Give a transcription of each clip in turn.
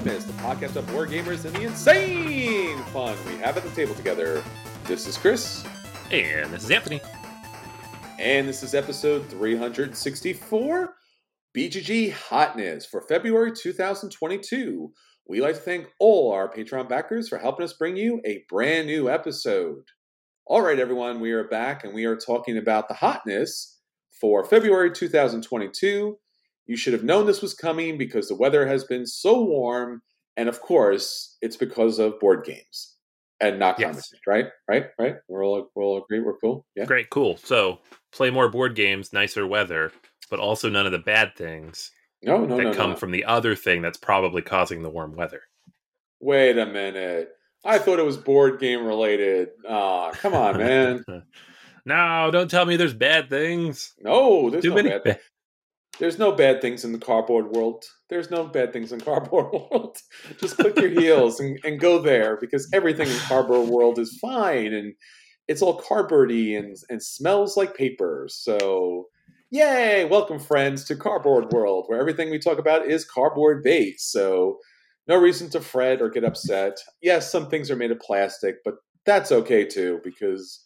Anonymous, the podcast of war gamers and the insane fun we have at the table together. This is Chris, And this is Anthony. and this is episode 364 BGG Hotness for February 2022. We like to thank all our Patreon backers for helping us bring you a brand new episode. All right, everyone, we are back and we are talking about the hotness for February 2022. You should have known this was coming because the weather has been so warm, and of course, it's because of board games and not Yes. comic books, right? Right? Right? We're all we'll all agree. We're cool. Yeah. Great, cool. So, play more board games, nicer weather, but also none of the bad things No, no, that no, come no. from the other thing that's probably causing the warm weather. Wait a minute. I thought it was board game related. Ah, come on, man. no, don't tell me there's bad things. No, there's Too no many. bad. There's no bad things in the cardboard world. There's no bad things in cardboard world. Just click your heels and, and go there because everything in cardboard world is fine and it's all cardboardy and, and smells like paper. So, yay! Welcome, friends, to Cardboard World, where everything we talk about is cardboard based. So, no reason to fret or get upset. Yes, some things are made of plastic, but that's okay too because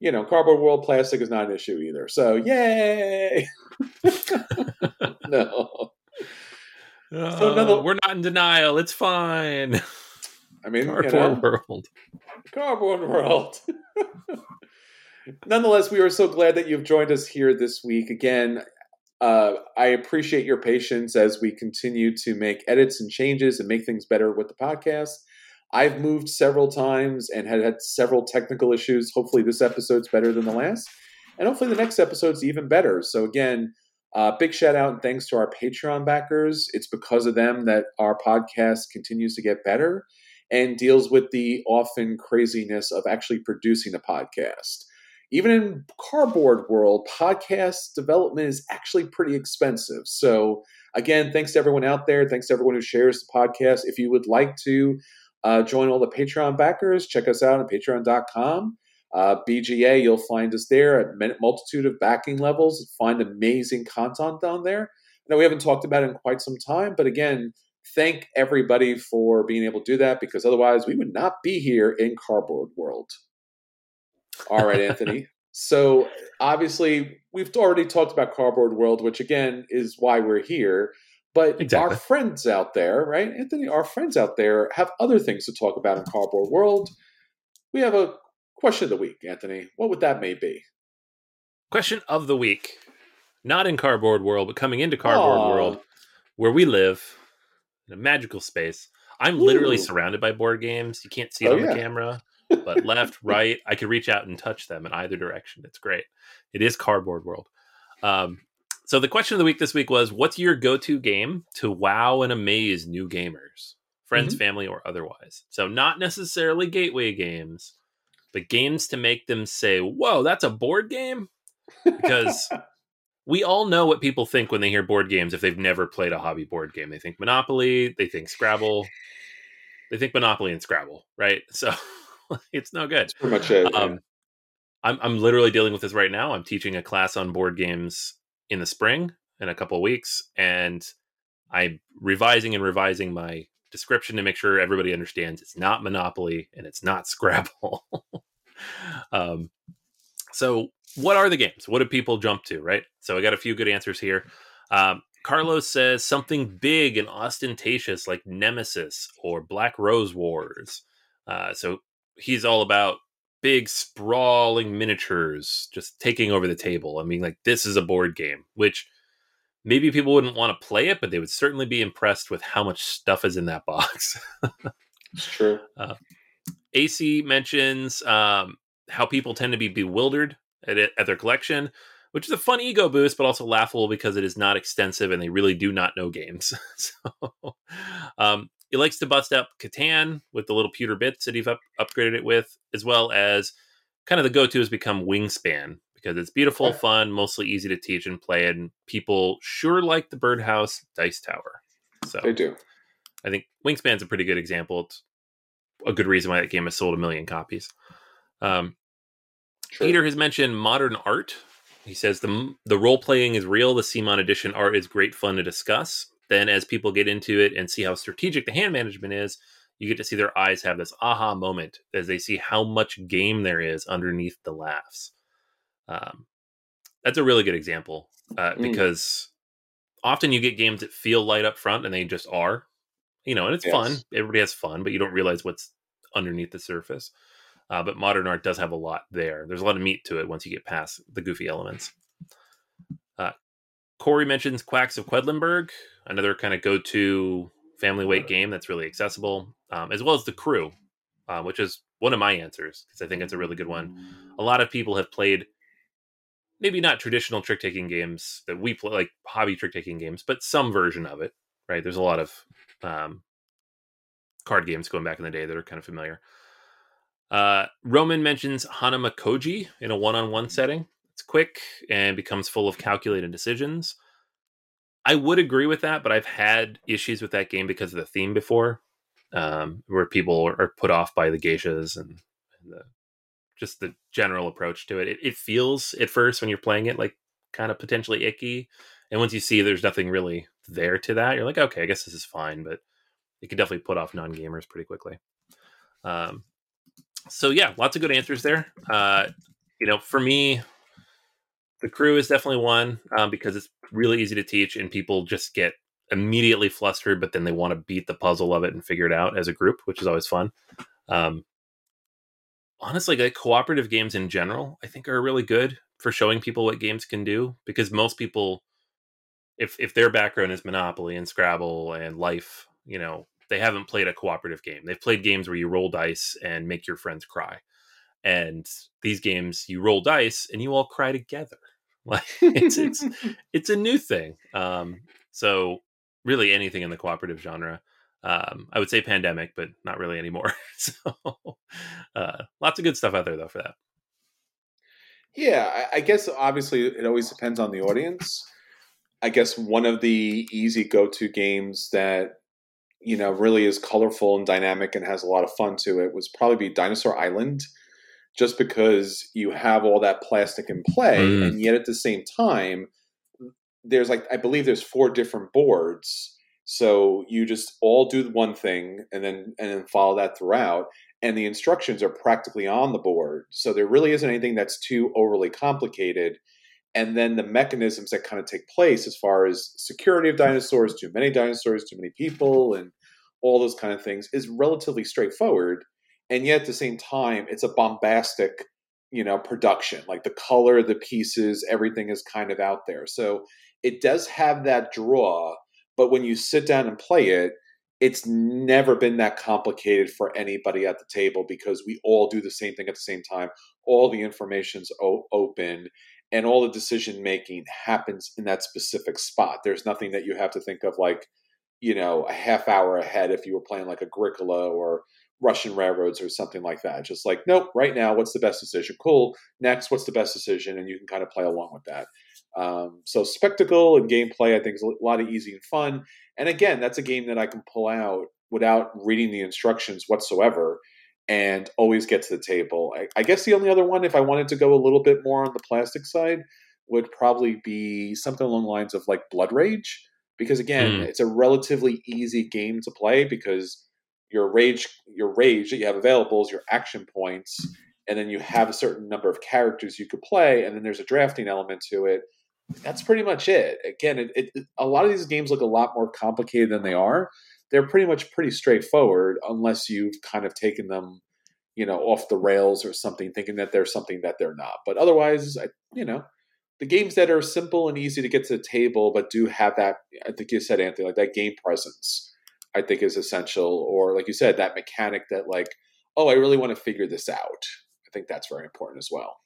you know, cardboard world plastic is not an issue either. So, yay! no. Oh, none- we're not in denial. It's fine. I mean, you Cardboard know, world. cardboard world. Nonetheless, we are so glad that you've joined us here this week. Again, uh, I appreciate your patience as we continue to make edits and changes and make things better with the podcast. I've moved several times and had had several technical issues. Hopefully, this episode's better than the last, and hopefully, the next episode's even better. So, again, uh, big shout out and thanks to our Patreon backers. It's because of them that our podcast continues to get better and deals with the often craziness of actually producing a podcast. Even in cardboard world, podcast development is actually pretty expensive. So again, thanks to everyone out there. Thanks to everyone who shares the podcast. If you would like to uh, join all the Patreon backers, check us out on patreon.com. Uh, BGA, you'll find us there at multitude of backing levels. Find amazing content down there. I we haven't talked about it in quite some time, but again, thank everybody for being able to do that because otherwise we would not be here in Cardboard World. All right, Anthony. So obviously, we've already talked about Cardboard World, which again is why we're here. But exactly. our friends out there, right, Anthony, our friends out there have other things to talk about in Cardboard World. We have a question of the week, Anthony. What would that may be? Question of the week. Not in Cardboard World, but coming into Cardboard Aww. World, where we live in a magical space. I'm Ooh. literally surrounded by board games. You can't see it oh, on yeah. the camera but left, right, I could reach out and touch them in either direction. It's great. It is cardboard world. Um, so the question of the week this week was, what's your go-to game to wow and amaze new gamers, friends, mm-hmm. family, or otherwise? So not necessarily gateway games, but games to make them say, "Whoa, that's a board game," because. we all know what people think when they hear board games if they've never played a hobby board game. They think Monopoly, they think Scrabble, they think Monopoly and Scrabble, right? So it's no good. That's pretty much it. Um, yeah. I'm I'm literally dealing with this right now. I'm teaching a class on board games in the spring in a couple of weeks, and I'm revising and revising my description to make sure everybody understands it's not Monopoly and it's not Scrabble. um, so, what are the games? What do people jump to? Right. So, I got a few good answers here. Um, Carlos says something big and ostentatious like Nemesis or Black Rose Wars. Uh, so he's all about big sprawling miniatures just taking over the table. I mean, like this is a board game, which maybe people wouldn't want to play it, but they would certainly be impressed with how much stuff is in that box. it's true. Uh, AC mentions um, how people tend to be bewildered at it, at their collection, which is a fun ego boost, but also laughable because it is not extensive and they really do not know games. so, um, he likes to bust up Catan with the little pewter bits that he's up, upgraded it with, as well as kind of the go-to has become Wingspan because it's beautiful, fun, mostly easy to teach and play, and people sure like the Birdhouse Dice Tower. So they do. I think Wingspan's a pretty good example. It's a good reason why that game has sold a million copies. Um. Peter has mentioned modern art. He says the the role playing is real. The CMON edition art is great fun to discuss then as people get into it and see how strategic the hand management is, you get to see their eyes have this aha moment as they see how much game there is underneath the laughs. Um, that's a really good example uh, mm. because often you get games that feel light up front and they just are, you know, and it's yes. fun. Everybody has fun, but you don't realize what's underneath the surface. Uh, but modern art does have a lot there. There's a lot of meat to it once you get past the goofy elements. Uh, Corey mentions Quacks of Quedlinburg, another kind of go to family weight game that's really accessible, um, as well as The Crew, uh, which is one of my answers because I think it's a really good one. A lot of people have played maybe not traditional trick taking games that we play, like hobby trick taking games, but some version of it, right? There's a lot of um, card games going back in the day that are kind of familiar. Uh, Roman mentions Hanamikoji in a one on one setting. It's quick and becomes full of calculated decisions. I would agree with that, but I've had issues with that game because of the theme before, um, where people are put off by the geishas and, and the, just the general approach to it. it. It feels at first when you're playing it like kind of potentially icky, and once you see there's nothing really there to that, you're like, okay, I guess this is fine, but it could definitely put off non gamers pretty quickly. Um, so yeah, lots of good answers there. Uh, you know, for me, the crew is definitely one um, because it's really easy to teach and people just get immediately flustered, but then they want to beat the puzzle of it and figure it out as a group, which is always fun. Um, honestly, like cooperative games in general, I think are really good for showing people what games can do because most people, if if their background is Monopoly and Scrabble and Life, you know, they haven't played a cooperative game. They've played games where you roll dice and make your friends cry. And these games, you roll dice and you all cry together. Like it's it's it's a new thing. Um, so really anything in the cooperative genre. Um, I would say pandemic, but not really anymore. so uh, lots of good stuff out there though for that. Yeah, I, I guess obviously it always depends on the audience. I guess one of the easy go-to games that you know really is colorful and dynamic and has a lot of fun to it was probably be Dinosaur Island just because you have all that plastic in play, Mm. and yet at the same time, there's like I believe there's four different boards. So you just all do one thing and then and then follow that throughout. And the instructions are practically on the board. So there really isn't anything that's too overly complicated. And then the mechanisms that kind of take place as far as security of dinosaurs, too many dinosaurs, too many people, and all those kind of things is relatively straightforward. And yet at the same time, it's a bombastic, you know, production. Like the color, the pieces, everything is kind of out there. So it does have that draw, but when you sit down and play it, it's never been that complicated for anybody at the table because we all do the same thing at the same time. All the information's o- open and all the decision making happens in that specific spot. There's nothing that you have to think of like, you know, a half hour ahead if you were playing like Agricola or Russian railroads or something like that. Just like, nope, right now, what's the best decision? Cool. Next, what's the best decision? And you can kind of play along with that. Um, so spectacle and gameplay, I think, is a lot of easy and fun. And again, that's a game that I can pull out without reading the instructions whatsoever and always get to the table. I, I guess the only other one, if I wanted to go a little bit more on the plastic side, would probably be something along the lines of like Blood Rage, because again, Mm. it's a relatively easy game to play because your rage, your rage that you have available is your action points, and then you have a certain number of characters you could play, and then there's a drafting element to it. That's pretty much it. Again, it, it, a lot of these games look a lot more complicated than they are. They're pretty much pretty straightforward, unless you've kind of taken them, you know, off the rails or something, thinking that they're something that they're not. But otherwise, I, you know, the games that are simple and easy to get to the table, but do have that, I think you said, Anthony, like that game presence, I think is essential. Or like you said, that mechanic that like, oh, I really want to figure this out. I think that's very important as well.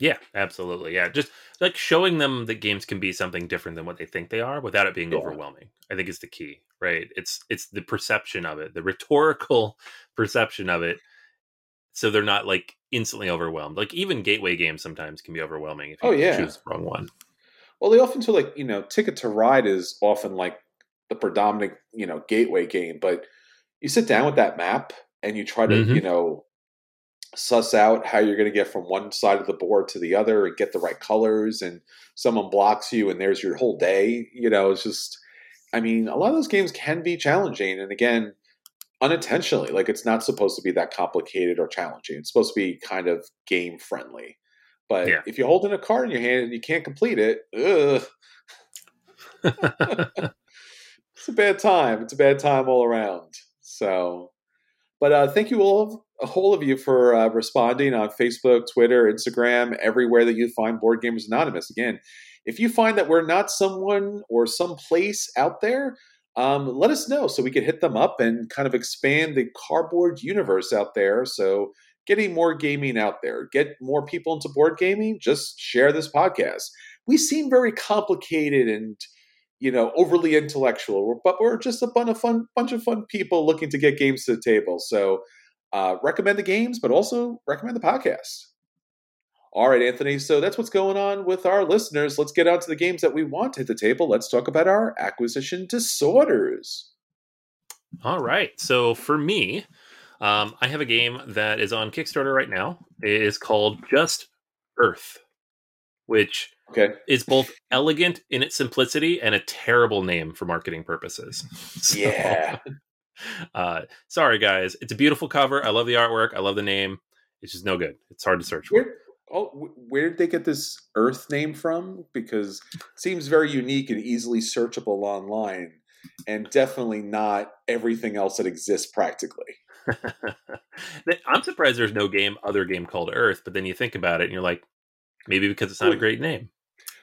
Yeah, absolutely. Yeah, just like showing them that games can be something different than what they think they are without it being Yeah. overwhelming. I think is the key, right? It's it's the perception of it, the rhetorical perception of it, so they're not like instantly overwhelmed. Like even gateway games sometimes can be overwhelming if you Oh, yeah. choose the wrong one. Well, they often feel like, you know, Ticket to Ride is often like the predominant, you know, gateway game, but you sit down with that map and you try to, Mhm. you know, suss out how you're going to get from one side of the board to the other and get the right colors and someone blocks you and there's your whole day, you know, it's just I mean, a lot of those games can be challenging and again, unintentionally, like it's not supposed to be that complicated or challenging. It's supposed to be kind of game friendly. But Yeah. if you're holding a card in your hand and you can't complete it, ugh, it's a bad time. It's a bad time all around. So, but uh, thank you all, a whole of you, for uh, responding on Facebook, Twitter, Instagram, everywhere that you find Board Gamers Anonymous. Again, if you find that we're not someone or some place out there, um, let us know so we can hit them up and kind of expand the cardboard universe out there. So, getting more gaming out there, get more people into board gaming, just share this podcast. We seem very complicated and you know overly intellectual, but we're just a bunch of fun, bunch of fun people looking to get games to the table. So, uh, recommend the games, but also recommend the podcast. All right, Anthony. So that's what's going on with our listeners. Let's get out to the games that we want at the table. Let's talk about our acquisition disorders. All right. So for me, um, I have a game that is on Kickstarter right now. It is called Just Earth, which Okay. is both elegant in its simplicity and a terrible name for marketing purposes. So, Yeah. uh, sorry, guys. It's a beautiful cover. I love the artwork. I love the name. It's just no good. It's hard to search for. Where, oh, where did they get this Earth name from? Because it seems very unique and easily searchable online, and definitely not everything else that exists practically. I'm surprised there's no game, other game called Earth. But then you think about it, and you're like, maybe because it's not a great name.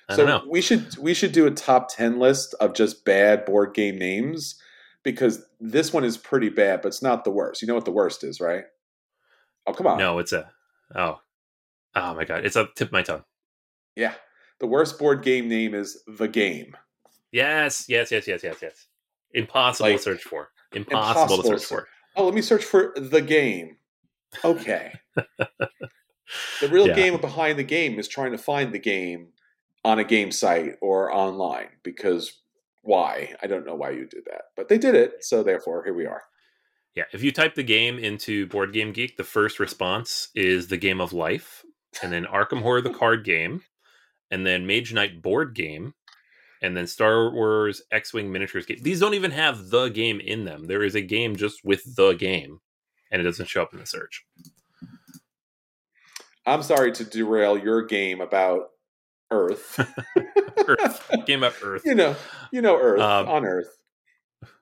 I so don't know. we should we should do a top ten list of just bad board game names because this one is pretty bad, but it's not the worst. You know what the worst is, right? Oh come on, No, it's a. Oh, oh my god! It's a tip of my tongue. yeah, the worst board game name is the game. Yes, yes, yes, yes, yes, yes. Impossible Like, to search for. Impossible, impossible to search. for. Oh, let me search for the game. Okay. the real Yeah. game behind the game is trying to find the game on a game site or online because why? I don't know why you did that, but they did it, so therefore here we are. Yeah, if you type the game into Board Game Geek, the first response is the game of life, and then Arkham Horror the card game, and then Mage Knight board game, and then Star Wars X Wing miniatures game. These don't even have the game in them. There is a game just with the game, and it doesn't show up in the search. I'm sorry to derail your game about Earth. Earth. Game of Earth. You know, you know Earth um, on Earth.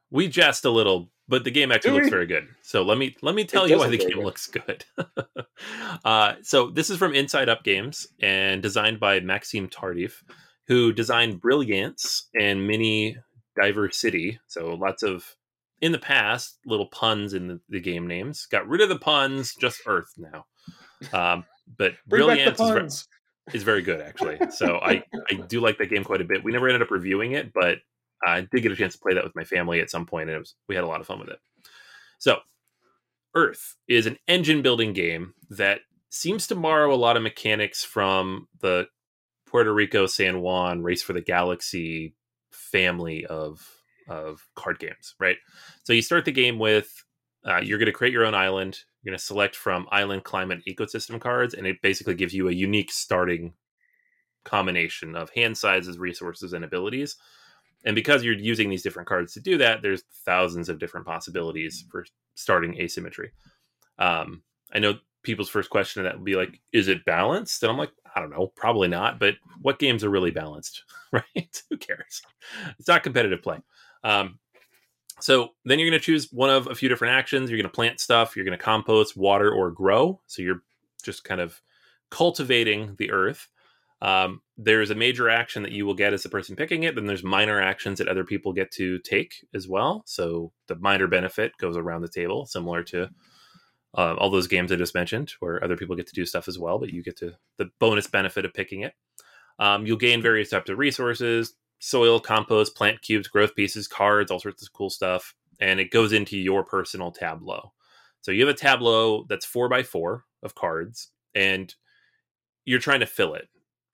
We jest a little, but the game actually looks very good. So let me let me tell you why the game good. looks good. uh, so this is from Inside Up Games and designed by Maxime Tardif, who designed Brilliance and Mini Diversity. So lots of in the past little puns in the, the game names. Got rid of the puns, just Earth now. Um, but Brilliance is, is very good actually. So I I do like that game quite a bit. We never ended up reviewing it, but I did get a chance to play that with my family at some point, and it was we had a lot of fun with it. So Earth is an engine building game that seems to borrow a lot of mechanics from the Puerto Rico San Juan Race for the Galaxy family of of card games, right? So you start the game with uh, you're going to create your own island. You're going to select from island climate ecosystem cards, and it basically gives you a unique starting combination of hand sizes, resources, and abilities. And because you're using these different cards to do that, there's thousands of different possibilities for starting asymmetry. Um, I know people's first question that would be like, is it balanced? And I'm like, I don't know, probably not. But what games are really balanced, right? Who cares? It's not competitive play. Um, so then you're going to choose one of a few different actions. You're going to plant stuff, you're going to compost, water, or grow. So you're just kind of cultivating the earth. Um, there's a major action that you will get as the person picking it. Then there's minor actions that other people get to take as well. So the minor benefit goes around the table, similar to uh, all those games I just mentioned, where other people get to do stuff as well, but you get to the bonus benefit of picking it. Um, you'll gain various types of resources, soil, compost, plant cubes, growth pieces, cards, all sorts of cool stuff. And it goes into your personal tableau. So you have a tableau that's four by four of cards, and you're trying to fill it,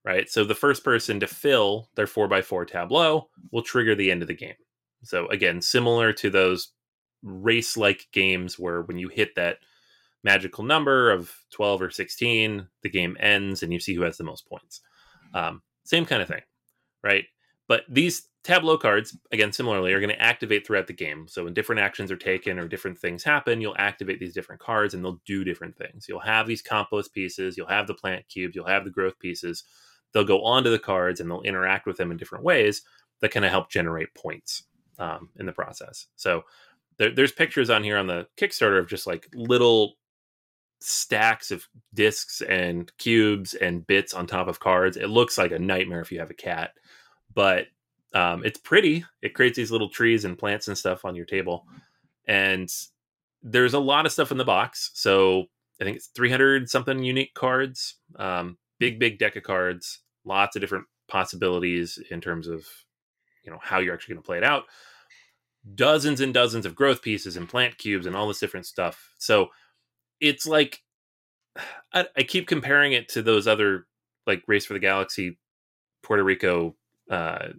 right? So the first person to fill their four by four tableau will trigger the end of the game. So again, similar to those race like games where when you hit that magical number of 12 or 16, the game ends and you see who has the most points. Um, same kind of thing, right? But these tableau cards, again, similarly, are going to activate throughout the game. So when different actions are taken or different things happen, you'll activate these different cards and they'll do different things. You'll have these compost pieces, you'll have the plant cubes, you'll have the growth pieces. They'll go onto the cards and they'll interact with them in different ways that kind of help generate points um, in the process. So there, there's pictures on here on the Kickstarter of just like little stacks of discs and cubes and bits on top of cards. It looks like a nightmare if you have a cat but um, it's pretty. It creates these little trees and plants and stuff on your table, and there's a lot of stuff in the box. So I think it's 300 something unique cards, um, big big deck of cards, lots of different possibilities in terms of you know how you're actually going to play it out. Dozens and dozens of growth pieces and plant cubes and all this different stuff. So it's like I, I keep comparing it to those other like Race for the Galaxy Puerto Rico uh,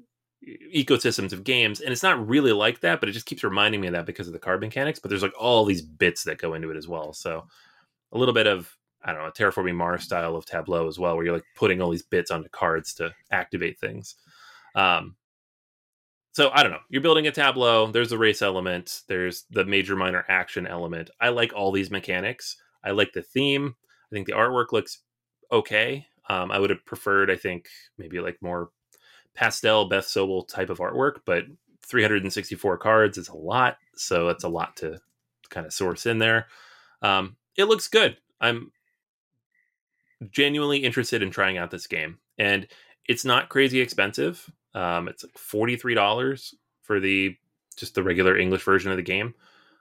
ecosystems of games and it's not really like that but it just keeps reminding me of that because of the card mechanics but there's like all these bits that go into it as well. So a little bit of i don't know terraforming mars style of tableau as well where you're like putting all these bits onto cards to activate things. Um so i don't know. You're building a tableau there's the race element there's the major minor action element. I like all these mechanics. I like the theme. I think the artwork looks okay. Um, i would have preferred i think maybe like more pastel Beth Sobel type of artwork, but 364 cards is a lot, so it's a lot to kind of source in there. Um, it looks good. I'm genuinely interested in trying out this game, and it's not crazy expensive. Um, it's like forty three dollars for the just the regular English version of the game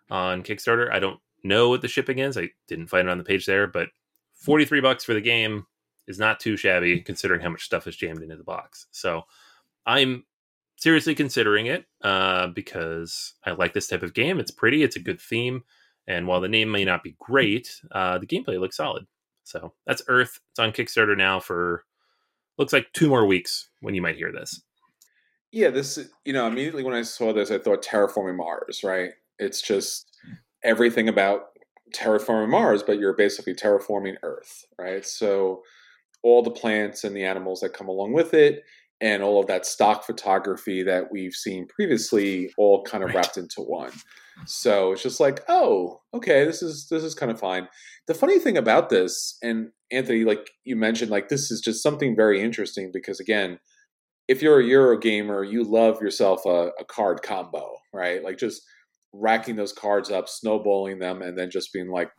on Kickstarter. I don't know what the shipping is. I didn't find it on the page there, but forty three bucks for the game is not too shabby considering how much stuff is jammed into the box. So I'm seriously considering it uh, because I like this type of game. It's pretty, it's a good theme, and while the name may not be great, uh, the gameplay looks solid. So that's Earth. It's on Kickstarter now for looks like two more weeks when you might hear this. Yeah, this you know immediately when I saw this, I thought terraforming Mars. Right? It's just everything about terraforming Mars, but you're basically terraforming Earth, right? So all the plants and the animals that come along with it, and all of that stock photography that we've seen previously, all kind of right. wrapped into one. So it's just like, oh, okay, this is this is kind of fine. The funny thing about this, and Anthony, like you mentioned, like this is just something very interesting because again, if you're a Euro gamer, you love yourself a, a card combo, right? Like just racking those cards up, snowballing them, and then just being like,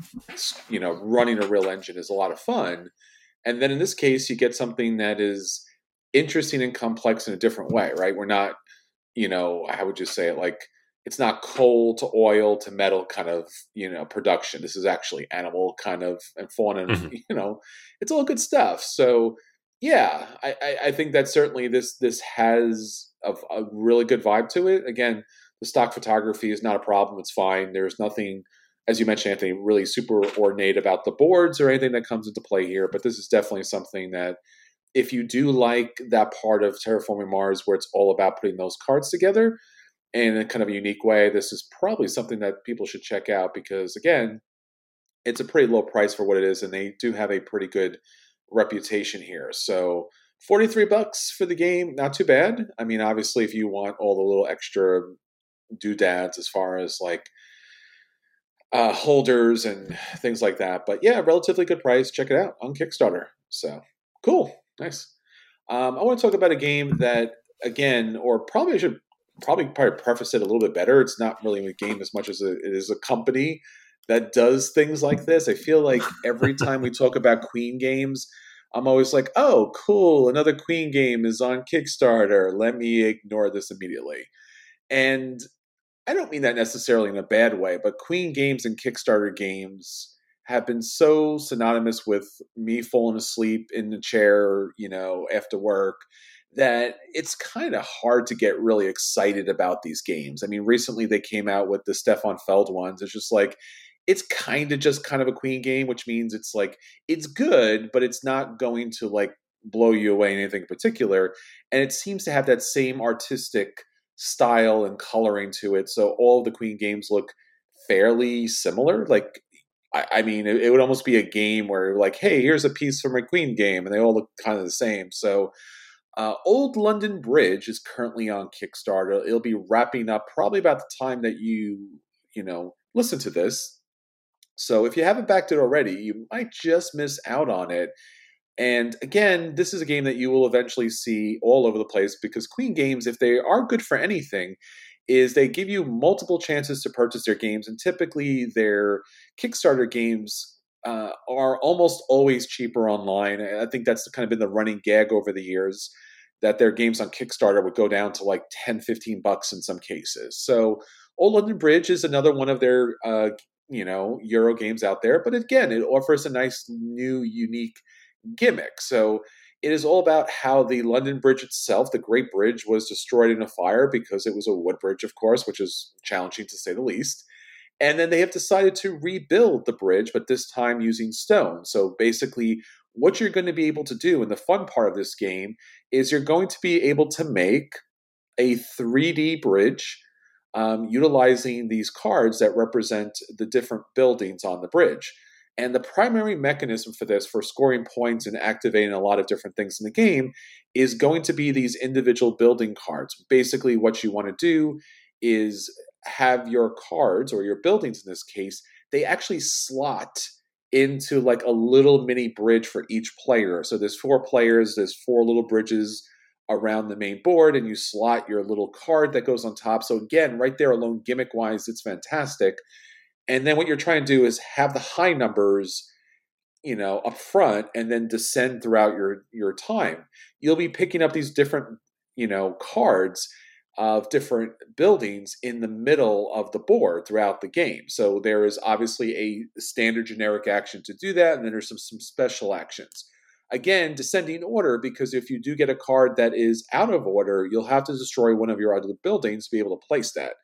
you know, running a real engine is a lot of fun. And then in this case, you get something that is interesting and complex in a different way, right? We're not, you know, how would you say it? Like it's not coal to oil to metal kind of you know production this is actually animal kind of and fauna mm-hmm. you know it's all good stuff so yeah I, I think that certainly this this has a, a, really good vibe to it again the stock photography is not a problem it's fine there's nothing as you mentioned anthony really super ornate about the boards or anything that comes into play here but this is definitely something that if you do like that part of terraforming mars where it's all about putting those cards together in a kind of a unique way, this is probably something that people should check out because, again, it's a pretty low price for what it is, and they do have a pretty good reputation here. So, 43 bucks for the game, not too bad. I mean, obviously, if you want all the little extra doodads as far as like uh, holders and things like that. But yeah, relatively good price. Check it out on Kickstarter. So cool, nice. Um, I want to talk about a game that, again, or probably I should probably probably preface it a little bit better. It's not really a game as much as it is a company that does things like this. I feel like every time we talk about Queen games, I'm always like, oh, cool, another Queen game is on Kickstarter. Let me ignore this immediately. And I don't mean that necessarily in a bad way, but Queen games and Kickstarter games have been so synonymous with me falling asleep in the chair, you know, after work that it's kind of hard to get really excited about these games. I mean, recently they came out with the Stefan Feld ones. It's just like it's kind of just kind of a queen game, which means it's like it's good, but it's not going to like blow you away in anything in particular. And it seems to have that same artistic style and coloring to it. So all the queen games look fairly similar. Like I, I mean, it, it, would almost be a game where like, hey, here's a piece from a queen game, and they all look kind of the same. So uh, Old London Bridge is currently on Kickstarter. It'll be wrapping up probably about the time that you, you know, listen to this. So if you haven't backed it already, you might just miss out on it. And again, this is a game that you will eventually see all over the place because Queen Games, if they are good for anything, is they give you multiple chances to purchase their games, and typically their Kickstarter games uh, are almost always cheaper online. I think that's kind of been the running gag over the years that their games on Kickstarter would go down to like 10, 15 bucks in some cases. So Old London Bridge is another one of their, uh, you know, Euro games out there. But again, it offers a nice, new, unique gimmick. So it is all about how the London Bridge itself, the Great Bridge, was destroyed in a fire because it was a wood bridge, of course, which is challenging to say the least. And then they have decided to rebuild the bridge, but this time using stone. So basically, what you're going to be able to do, and the fun part of this game, is you're going to be able to make a 3D bridge um, utilizing these cards that represent the different buildings on the bridge. And the primary mechanism for this, for scoring points and activating a lot of different things in the game, is going to be these individual building cards. Basically, what you want to do is have your cards or your buildings in this case, they actually slot into like a little mini bridge for each player. So there's four players, there's four little bridges around the main board, and you slot your little card that goes on top. So again, right there alone, gimmick wise, it's fantastic. And then what you're trying to do is have the high numbers, you know, up front and then descend throughout your your time. You'll be picking up these different, you know, cards of different buildings in the middle of the board throughout the game. So there is obviously a standard generic action to do that, and then there's some, some special actions. Again, descending order, because if you do get a card that is out of order, you'll have to destroy one of your other buildings to be able to place that.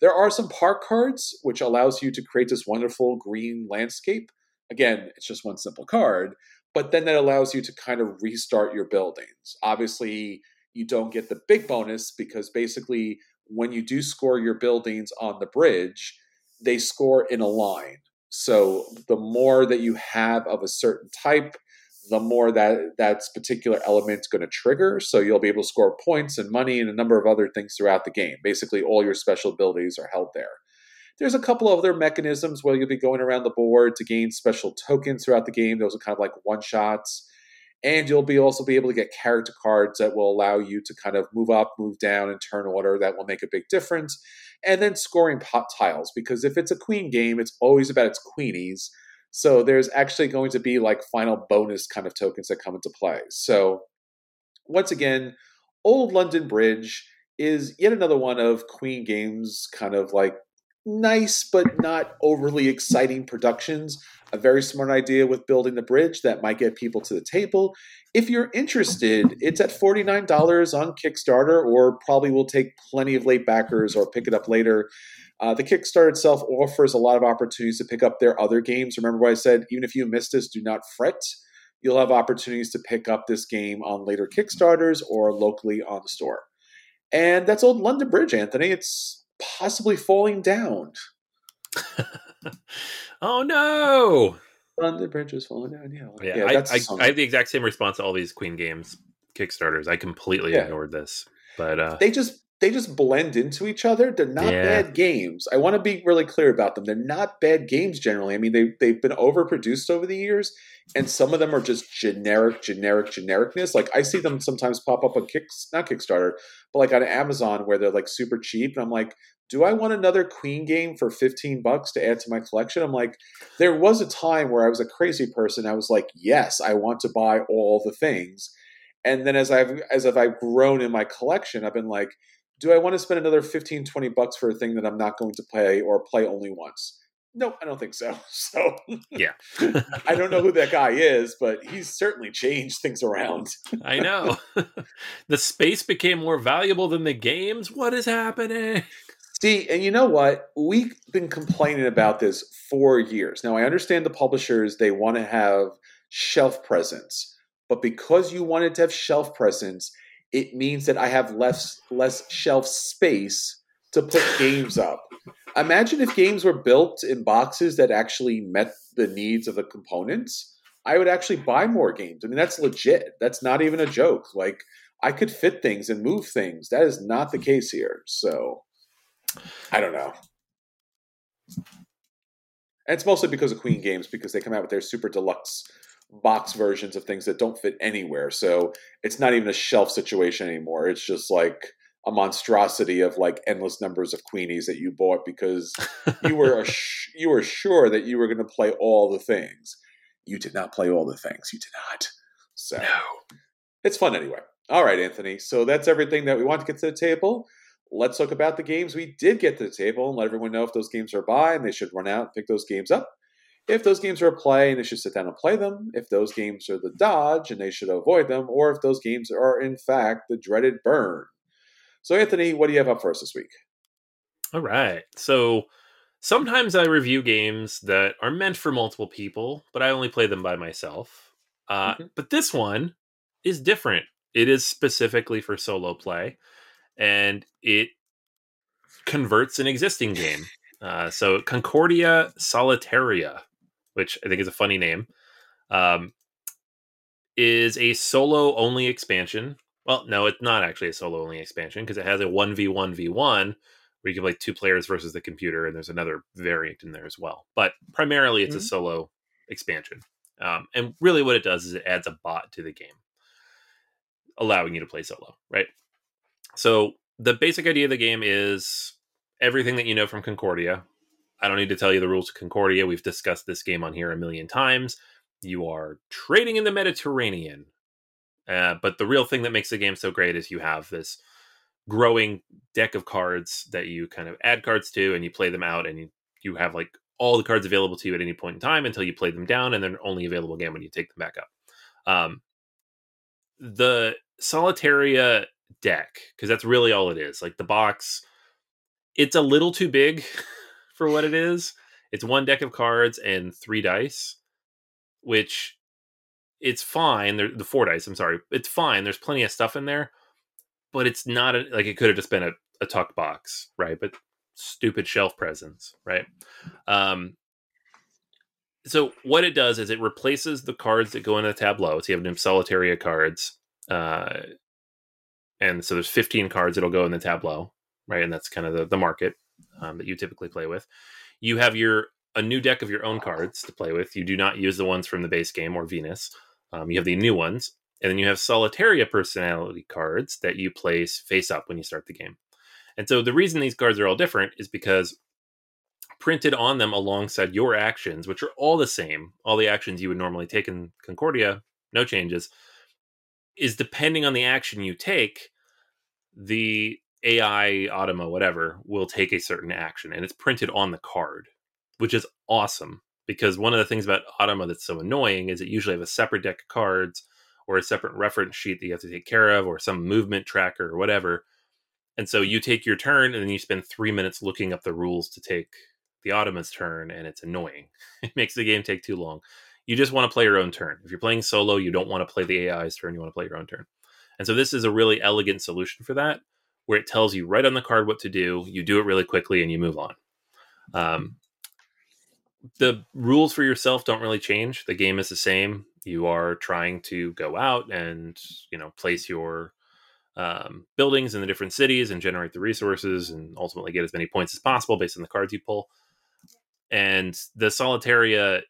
There are some park cards, which allows you to create this wonderful green landscape. Again, it's just one simple card, but then that allows you to kind of restart your buildings. Obviously, you don't get the big bonus because basically when you do score your buildings on the bridge they score in a line. So the more that you have of a certain type, the more that that's particular element's going to trigger. So you'll be able to score points and money and a number of other things throughout the game. Basically, all your special abilities are held there. There's a couple of other mechanisms where you'll be going around the board to gain special tokens throughout the game. Those are kind of like one shots. And you'll be also be able to get character cards that will allow you to kind of move up, move down, and turn order. That will make a big difference. And then scoring pot tiles, because if it's a queen game, it's always about its queenies. So there's actually going to be like final bonus kind of tokens that come into play. So once again, Old London Bridge is yet another one of Queen Games kind of like nice but not overly exciting productions. A very smart idea with building the bridge that might get people to the table. If you're interested, it's at $49 on Kickstarter, or probably will take plenty of late backers or pick it up later. Uh, the Kickstarter itself offers a lot of opportunities to pick up their other games. Remember what I said? Even if you missed this, do not fret. You'll have opportunities to pick up this game on later Kickstarters or locally on the store. And that's Old London Bridge, Anthony. It's possibly falling down. oh no! London Bridge is falling down. Yeah, yeah. yeah I, I, I, have the exact same response to all these Queen Games Kickstarters. I completely yeah. ignored this, but uh, they just they just blend into each other. They're not yeah. bad games. I want to be really clear about them. They're not bad games generally. I mean, they they've been overproduced over the years, and some of them are just generic, generic, genericness. Like I see them sometimes pop up on Kicks, not Kickstarter, but like on Amazon where they're like super cheap, and I'm like, do I want another Queen game for 15 bucks to add to my collection? I'm like, there was a time where I was a crazy person. I was like, yes, I want to buy all the things. And then as I've as I've grown in my collection, I've been like, do I want to spend another 15, 20 bucks for a thing that I'm not going to play or play only once? No, I don't think so. So yeah, I don't know who that guy is, but he's certainly changed things around. I know. the space became more valuable than the games. What is happening? See, and you know what? We've been complaining about this for years. Now, I understand the publishers, they want to have shelf presence, but because you wanted to have shelf presence, it means that I have less less shelf space to put games up. Imagine if games were built in boxes that actually met the needs of the components. I would actually buy more games. I mean, that's legit. That's not even a joke. Like I could fit things and move things. That is not the case here. So I don't know. And it's mostly because of Queen Games because they come out with their super deluxe box versions of things that don't fit anywhere. So it's not even a shelf situation anymore. It's just like a monstrosity of like endless numbers of queenies that you bought because you were you were sure that you were going to play all the things. You did not play all the things. You did not. So no. it's fun anyway. All right, Anthony. So that's everything that we want to get to the table. Let's talk about the games we did get to the table and let everyone know if those games are buy and they should run out and pick those games up. If those games are a play and they should sit down and play them, if those games are the dodge and they should avoid them, or if those games are in fact the dreaded burn. So, Anthony, what do you have up for us this week? All right. So, sometimes I review games that are meant for multiple people, but I only play them by myself. Uh, mm-hmm. But this one is different. It is specifically for solo play, and it converts an existing game. Uh, so, Concordia Solitaria which I think is a funny name, um, is a solo only expansion. Well, no, it's not actually a solo only expansion because it has a 1v1v1 where you can play two players versus the computer, and there's another variant in there as well. But primarily, it's mm-hmm. a solo expansion. Um, and really, what it does is it adds a bot to the game, allowing you to play solo, right? So, the basic idea of the game is everything that you know from Concordia, I don't need to tell you the rules of Concordia. We've discussed this game on here a million times. You are trading in the Mediterranean. Uh, but the real thing that makes the game so great is you have this growing deck of cards that you kind of add cards to and you play them out and you, you have like all the cards available to you at any point in time until you play them down and they're only available again when you take them back up. Um, the Solitaria deck, because that's really all it is. Like the box, it's a little too big for what it is. It's one deck of cards and three dice, which it's fine. the four dice. I'm sorry, it's fine. There's plenty of stuff in there, but it's not a, like it could have just been a, a tuck box, right? But stupid shelf presence, right? Um, so what it does is it replaces the cards that go in the tableau. So you have them Solitaria cards, uh, and so there's 15 cards that'll go in the tableau, right? And that's kind of the, the market um, that you typically play with. You have your a new deck of your own cards to play with. You do not use the ones from the base game or Venus. Um, you have the new ones, and then you have Solitaria personality cards that you place face up when you start the game. And so the reason these cards are all different is because printed on them alongside your actions, which are all the same, all the actions you would normally take in Concordia, no changes, is depending on the action you take, the AI, Automa, whatever, will take a certain action and it's printed on the card, which is awesome because one of the things about Automa that's so annoying is it usually have a separate deck of cards or a separate reference sheet that you have to take care of or some movement tracker or whatever. And so you take your turn and then you spend three minutes looking up the rules to take the Automa's turn and it's annoying. It makes the game take too long. You just want to play your own turn. If you're playing solo, you don't want to play the AI's turn, you want to play your own turn. And so this is a really elegant solution for that, where it tells you right on the card what to do, you do it really quickly, and you move on. Um, the rules for yourself don't really change. The game is the same. You are trying to go out and you know place your um, buildings in the different cities and generate the resources and ultimately get as many points as possible based on the cards you pull. And the Solitaria,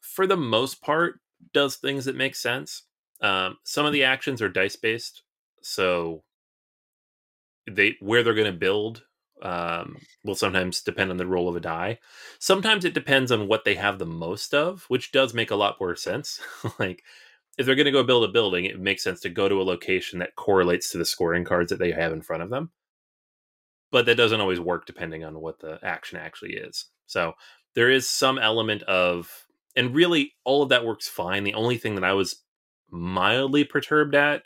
for the most part, does things that make sense. Um, some of the actions are dice based, so they where they're going to build um, will sometimes depend on the roll of a die. Sometimes it depends on what they have the most of, which does make a lot more sense. like if they're going to go build a building, it makes sense to go to a location that correlates to the scoring cards that they have in front of them. But that doesn't always work depending on what the action actually is. So there is some element of, and really all of that works fine. The only thing that I was mildly perturbed at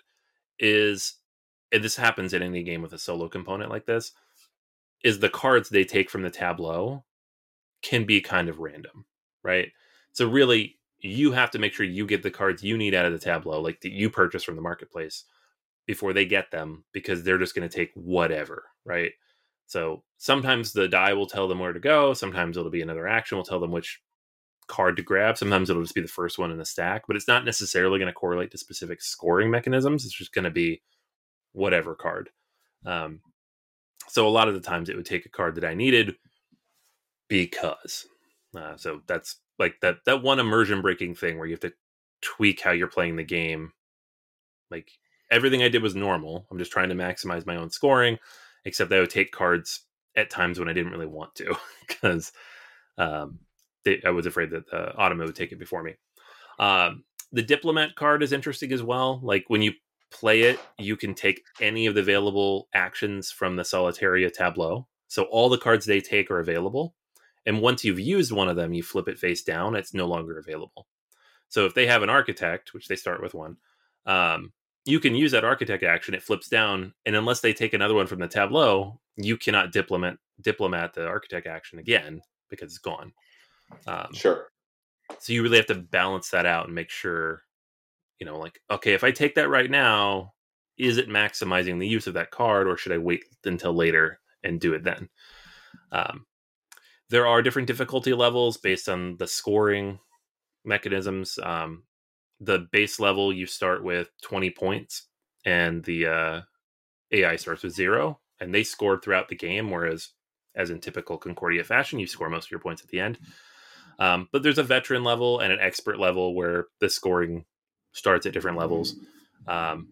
is, and this happens in any game with a solo component like this, is the cards they take from the tableau can be kind of random, right? So really, you have to make sure you get the cards you need out of the tableau, like that you purchase from the marketplace, before they get them, because they're just going to take whatever, right? So sometimes the die will tell them where to go. Sometimes it'll be another action will tell them which card to grab. Sometimes it'll just be the first one in the stack, but it's not necessarily going to correlate to specific scoring mechanisms. It's just going to be whatever card. Um, so a lot of the times it would take a card that I needed because. Uh, so that's like that that one immersion breaking thing where you have to tweak how you're playing the game. Like everything I did was normal. I'm just trying to maximize my own scoring except I would take cards at times when I didn't really want to because um, they, I was afraid that the Automa would take it before me. Um, the diplomat card is interesting as well. Like when you play it, you can take any of the available actions from the Solitaria tableau. So all the cards they take are available. And once you've used one of them, you flip it face down, it's no longer available. So if they have an architect, which they start with one, um, you can use that architect action. It flips down, and unless they take another one from the tableau, you cannot diplomat diplomat the architect action again because it's gone. Um, sure. So you really have to balance that out and make sure, you know, like okay, if I take that right now, is it maximizing the use of that card, or should I wait until later and do it then? Um, there are different difficulty levels based on the scoring mechanisms. Um, the base level you start with 20 points and the uh, AI starts with zero and they scored throughout the game, whereas as in typical Concordia fashion, you score most of your points at the end. Um, but there's a veteran level and an expert level where the scoring starts at different levels. Um,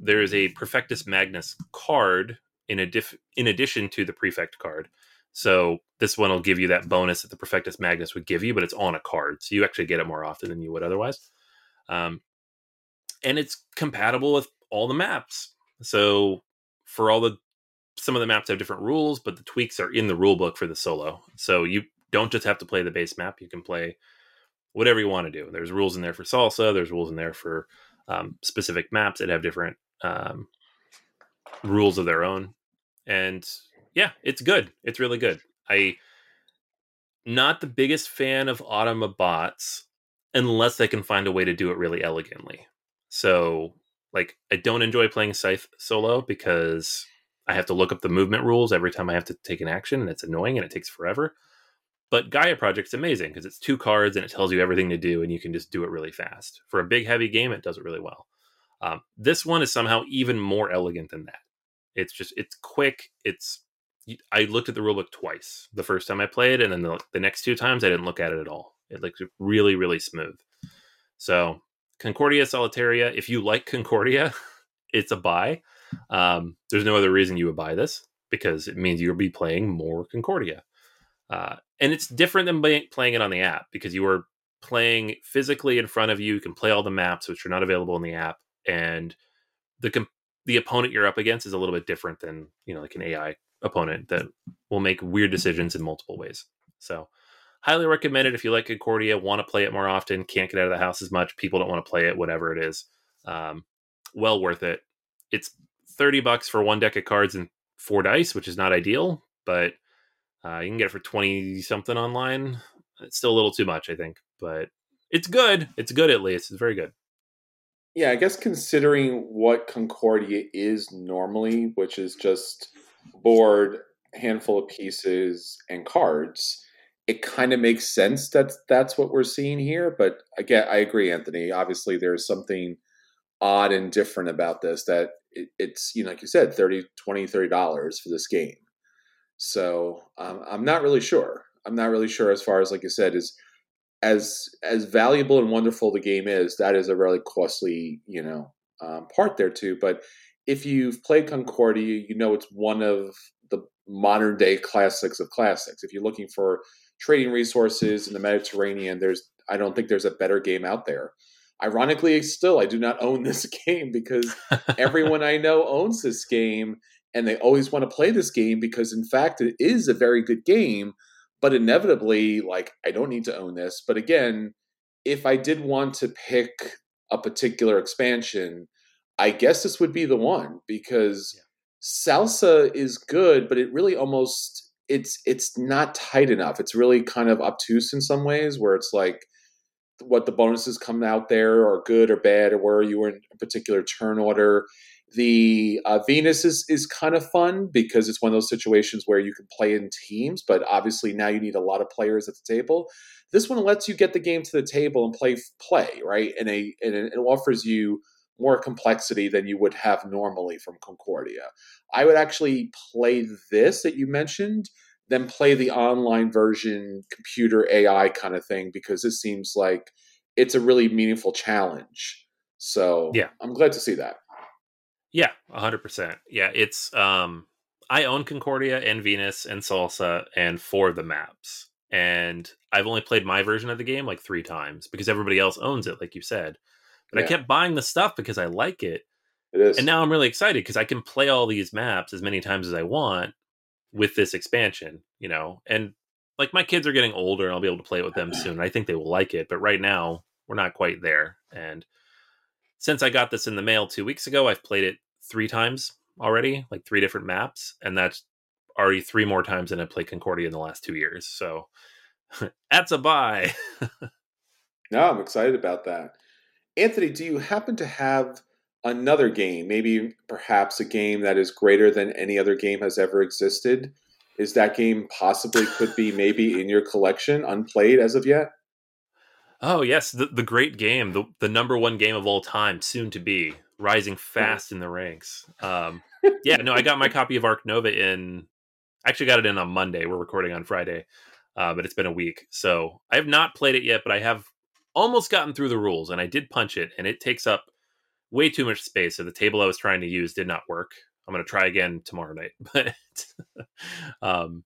there is a Prefectus Magnus card in a diff- in addition to the Prefect card. So this one will give you that bonus that the Prefectus Magnus would give you, but it's on a card, so you actually get it more often than you would otherwise. Um, and it's compatible with all the maps. So for all the some of the maps have different rules, but the tweaks are in the rule book for the solo. So you don't just have to play the base map; you can play whatever you want to do. There's rules in there for salsa. There's rules in there for um, specific maps that have different um, rules of their own. And yeah, it's good. It's really good. I not the biggest fan of Automa bots unless they can find a way to do it really elegantly. So, like, I don't enjoy playing Scythe solo because I have to look up the movement rules every time I have to take an action, and it's annoying and it takes forever. But Gaia Project's amazing because it's two cards and it tells you everything to do, and you can just do it really fast. For a big, heavy game, it does it really well. Um, this one is somehow even more elegant than that. It's just it's quick. It's I looked at the rulebook twice. The first time I played, and then the, the next two times I didn't look at it at all. It looks really, really smooth. So Concordia Solitaria, if you like Concordia, it's a buy. Um, there's no other reason you would buy this because it means you'll be playing more Concordia. Uh, and it's different than playing it on the app because you are playing physically in front of you. You can play all the maps, which are not available in the app, and the the opponent you're up against is a little bit different than you know like an AI opponent that will make weird decisions in multiple ways. So, highly recommend it if you like Concordia, want to play it more often, can't get out of the house as much, people don't want to play it, whatever it is. Um, well worth it. It's 30 bucks for one deck of cards and four dice, which is not ideal, but uh, you can get it for 20 something online. It's still a little too much, I think, but it's good. It's good at least. It's very good. Yeah, I guess considering what Concordia is normally, which is just board, handful of pieces, and cards, it kind of makes sense that that's what we're seeing here. But again, I agree, Anthony. Obviously, there's something odd and different about this that it, it's, you know, like you said, 30, 20, 30 dollars for this game. So um, I'm not really sure. I'm not really sure as far as, like you said, is as as valuable and wonderful the game is, that is a really costly, you know, um, part there too. But if you've played Concordia, you know it's one of the modern day classics of classics. If you're looking for trading resources in the Mediterranean, there's I don't think there's a better game out there. Ironically, still I do not own this game because everyone I know owns this game and they always want to play this game because in fact it is a very good game but inevitably like i don't need to own this. But again if i did want to pick a particular expansion i guess this would be the one because yeah. salsa is good but it really almost it's it's not tight enough. It's really kind of obtuse in some ways where it's like what the bonuses come out there are good or bad or where you were in a particular turn order the uh, Venus is is kind of fun because it's one of those situations where you can play in teams, but obviously now you need a lot of players at the table. This one lets you get the game to the table and play play right, and a and it offers you more complexity than you would have normally from Concordia. I would actually play this that you mentioned, then play the online version, computer AI kind of thing, because it seems like it's a really meaningful challenge. So yeah, I'm glad to see that. Yeah, hundred percent. Yeah, it's um I own Concordia and Venus and Salsa and four of the maps. And I've only played my version of the game like three times because everybody else owns it, like you said. But yeah. I kept buying the stuff because I like it. It is. And now I'm really excited because I can play all these maps as many times as I want with this expansion, you know. And like my kids are getting older and I'll be able to play it with them soon. I think they will like it, but right now we're not quite there. And since I got this in the mail two weeks ago, I've played it three times already, like three different maps, and that's already three more times than I played Concordia in the last two years. So that's a buy. no, I'm excited about that. Anthony, do you happen to have another game, maybe perhaps a game that is greater than any other game has ever existed? Is that game possibly could be maybe in your collection, unplayed as of yet? Oh yes, the the great game, the the number one game of all time, soon to be rising fast in the ranks. Um, yeah, no, I got my copy of Ark Nova in. Actually got it in on Monday. We're recording on Friday, uh, but it's been a week, so I have not played it yet. But I have almost gotten through the rules, and I did punch it, and it takes up way too much space. So the table I was trying to use did not work. I'm going to try again tomorrow night, but um,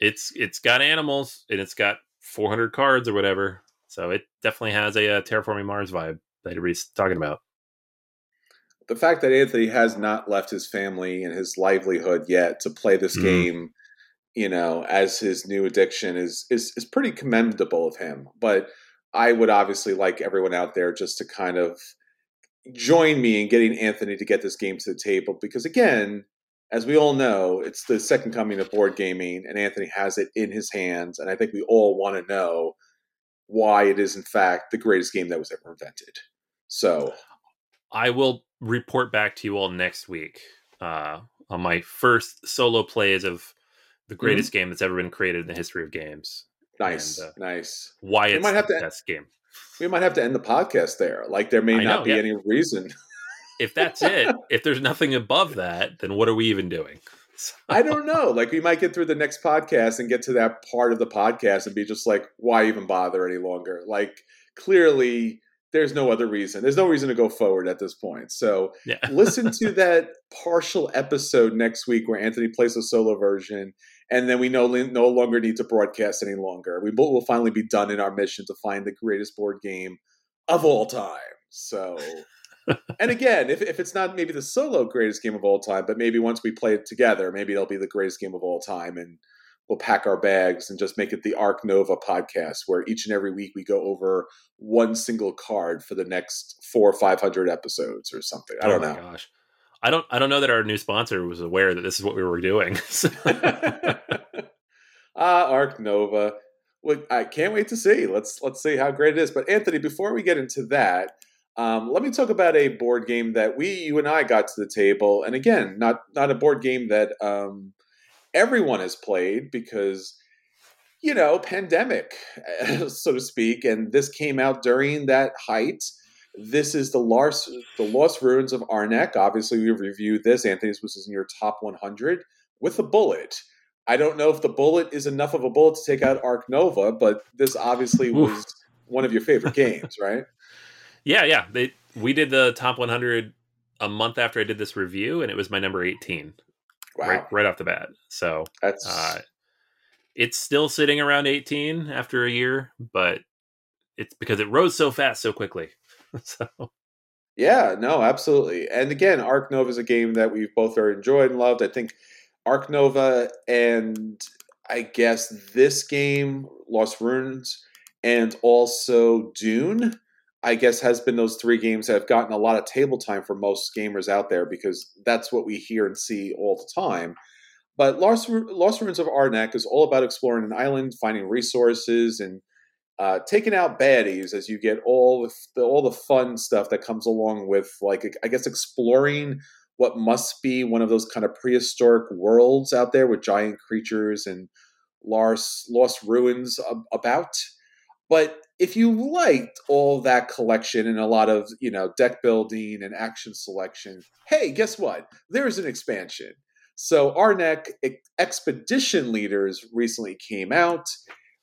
it's it's got animals and it's got 400 cards or whatever. So it definitely has a, a terraforming Mars vibe that everybody's talking about. The fact that Anthony has not left his family and his livelihood yet to play this mm. game, you know, as his new addiction is is is pretty commendable of him. But I would obviously like everyone out there just to kind of join me in getting Anthony to get this game to the table because again, as we all know, it's the second coming of board gaming, and Anthony has it in his hands. And I think we all want to know why it is in fact the greatest game that was ever invented. So I will report back to you all next week uh, on my first solo plays of the Mm-hmm. greatest game that's ever been created in the history of games. Nice, And, uh, nice. Why We it's might have the to- best game. We might have to end the podcast there. Like there may I not know, be yeah. any reason. If that's it, if there's nothing above that, then what are we even doing? I don't know. Like we might get through the next podcast and get to that part of the podcast and be just like, why even bother any longer? Like clearly there's no other reason. There's no reason to go forward at this point. So yeah. listen to that partial episode next week where Anthony plays a solo version, and then we no no longer need to broadcast any longer. We will finally be done in our mission to find the greatest board game of all time. So, and again, if if it's not maybe the solo greatest game of all time, but maybe once we play it together, maybe it'll be the greatest game of all time, and we'll pack our bags and just make it the Ark Nova podcast, where each and every week we go over one single card for the next four or five hundred episodes or something. I don't oh my know. gosh. I don't I don't know that our new sponsor was aware that this is what we were doing. Ah, Ark Nova. Well, I can't wait to see. Let's let's see how great it is. But Anthony, before we get into that, um, let me talk about a board game that we, you and I, got to the table. And again, not not a board game that um, everyone has played because you know pandemic, so to speak. And this came out during that height. This is the Lost the Lost Ruins of Arnak. Obviously, we reviewed this. Anthony, this was in your top 100 with a bullet. I don't know if the bullet is enough of a bullet to take out Ark Nova, but this obviously was one of your favorite games, right? Yeah, yeah. They we did the top 100 a month after I did this review, and it was my number 18 Wow, right right off the bat. So that's uh, it's still sitting around 18 after a year, but it's because it rose so fast so quickly. so yeah, no, absolutely. And again, Ark Nova is a game that we've both very enjoyed and loved. I think Ark Nova and I guess this game, Lost Ruins, and also Dune, I guess has been those three games that have gotten a lot of table time for most gamers out there because that's what we hear and see all the time. But Lost, Lost Ruins of Arnak is all about exploring an island, finding resources, and uh, taking out baddies as you get all the, all the fun stuff that comes along with, like I guess, exploring what must be one of those kind of prehistoric worlds out there with giant creatures and lost lost ruins ab- about. But if you liked all that collection and a lot of you know deck building and action selection, hey, guess what? There's an expansion. So Arnak Expedition Leaders recently came out.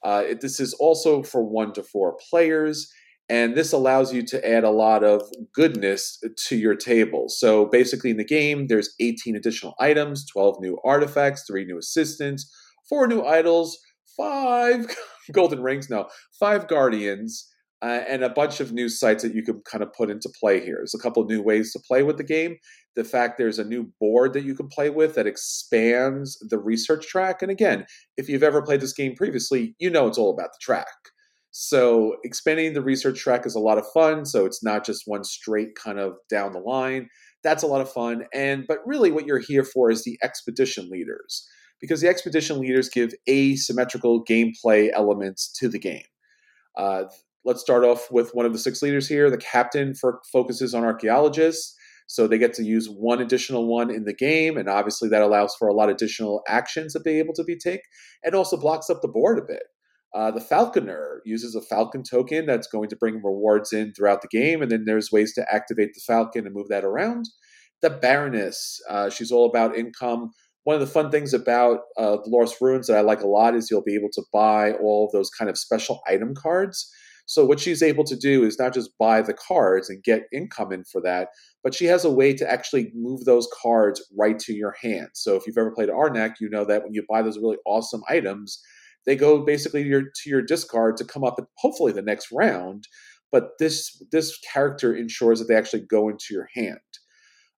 Uh, it- this is also for one to four players, and this allows you to add a lot of goodness to your table. So basically, in the game, there's 18 additional items, 12 new artifacts, three new assistants, four new idols, five golden rings, no, five guardians, uh, and a bunch of new sites that you can kind of put into play here. There's a couple new ways to play with the game. The fact there's a new board that you can play with that expands the research track. And again, if you've ever played this game previously, you know it's all about the track. So expanding the research track is a lot of fun. So it's not just one straight kind of down the line. That's a lot of fun. And but really what you're here for is the expedition leaders. Because the expedition leaders give asymmetrical gameplay elements to the game. Uh, let's start off with one of the six leaders here. The captain for, focuses on archaeologists. So they get to use one additional one in the game, and obviously that allows for a lot of additional actions that they're able to be take, and also blocks up the board a bit. Uh, the Falconer uses a Falcon token that's going to bring rewards in throughout the game, and then there's ways to activate the Falcon and move that around. The Baroness, uh, she's all about income. One of the fun things about uh, Lost Ruins that I like a lot is you'll be able to buy all of those kind of special item cards. So what she's able to do is not just buy the cards and get income in for that, but she has a way to actually move those cards right to your hand. So if you've ever played Arnak, you know that when you buy those really awesome items, they go basically to your, to your discard to come up at hopefully the next round. But this this character ensures that they actually go into your hand.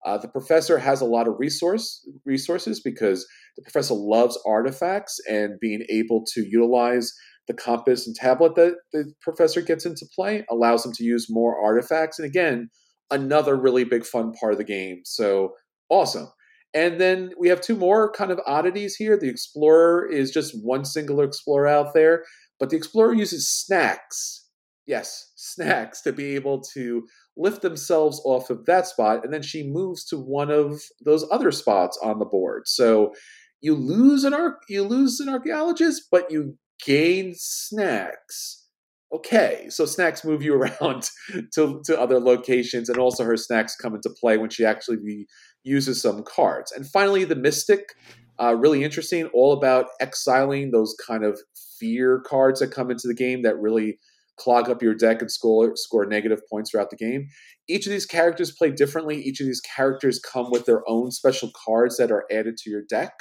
Uh, the professor has a lot of resource resources because the professor loves artifacts and being able to utilize the compass and tablet that the professor gets into play allows him to use more artifacts. And again, another really big fun part of the game. So awesome. And then we have two more kind of oddities here. The Explorer is just one singular Explorer out there, but the Explorer uses snacks. Yes, snacks to be able to lift themselves off of that spot, and then she moves to one of those other spots on the board. So you lose an arc, you lose an archaeologist, but you gain snacks. Okay, so snacks move you around to, to other locations, and also her snacks come into play when she actually uses some cards. And finally, the Mystic, uh, really interesting, all about exiling those kind of fear cards that come into the game that really clog up your deck and score score negative points throughout the game. Each of these characters play differently. Each of these characters come with their own special cards that are added to your deck.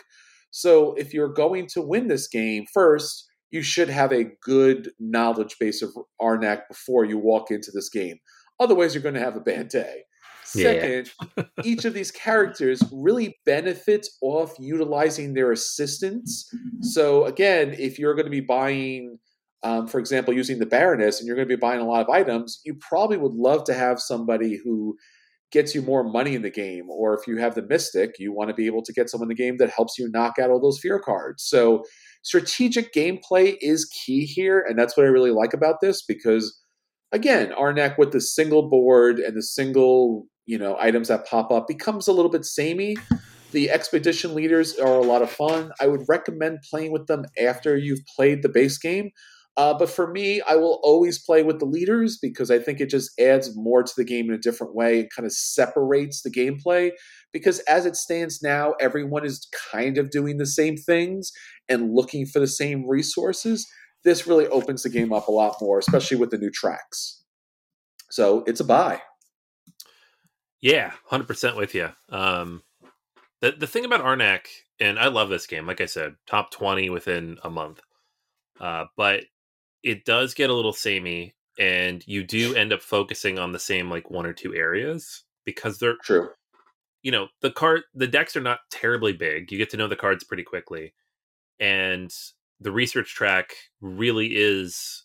So if you're going to win this game, first you should have a good knowledge base of Arnak before you walk into this game. Otherwise, you're going to have a bad day. Second, yeah. each of these characters really benefits off utilizing their assistants. So again, if you're going to be buying, um, for example, using the Baroness, and you're going to be buying a lot of items, you probably would love to have somebody who gets you more money in the game. Or if you have the Mystic, you want to be able to get someone in the game that helps you knock out all those fear cards. So strategic gameplay is key here, and that's what I really like about this because again, Arnak with the single board and the single you know items that pop up becomes a little bit samey. The expedition leaders are a lot of fun. I would recommend playing with them after you've played the base game. Uh, but for me, I will always play with the leaders because I think it just adds more to the game in a different way and kind of separates the gameplay. Because as it stands now, everyone is kind of doing the same things and looking for the same resources. This really opens the game up a lot more, especially with the new tracks. So it's a buy. Yeah, hundred percent with you. Um, the the thing about Arnak, and I love this game. Like I said, top twenty within a month. Uh, but it does get a little samey, and you do end up focusing on the same like one or two areas because they're true. You know, the card, the decks are not terribly big. You get to know the cards pretty quickly, and the research track really is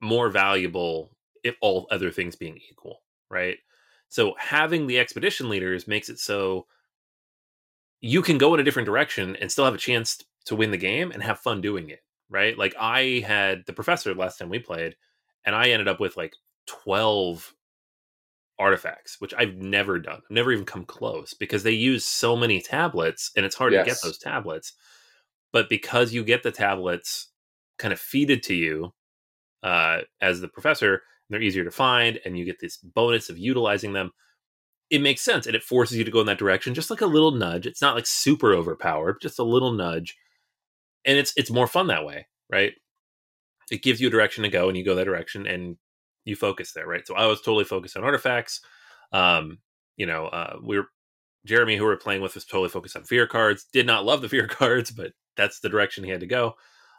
more valuable if all other things being equal, right? So having the expedition leaders makes it so you can go in a different direction and still have a chance to win the game and have fun doing it, right? Like I had the professor last time we played and I ended up with like 12 artifacts, which I've never done. I've never even come close because they use so many tablets and it's hard yes. to get those tablets. But because you get the tablets kind of feeded to you uh, as the professor, they're easier to find and you get this bonus of utilizing them it makes sense and it forces you to go in that direction just like a little nudge it's not like super overpowered just a little nudge and it's it's more fun that way right? It gives you a direction to go and you go that direction and you focus there right? So i was totally focused on artifacts um you know uh we are jeremy who we we're playing with was totally focused on fear cards did not love the fear cards but that's the direction he had to go.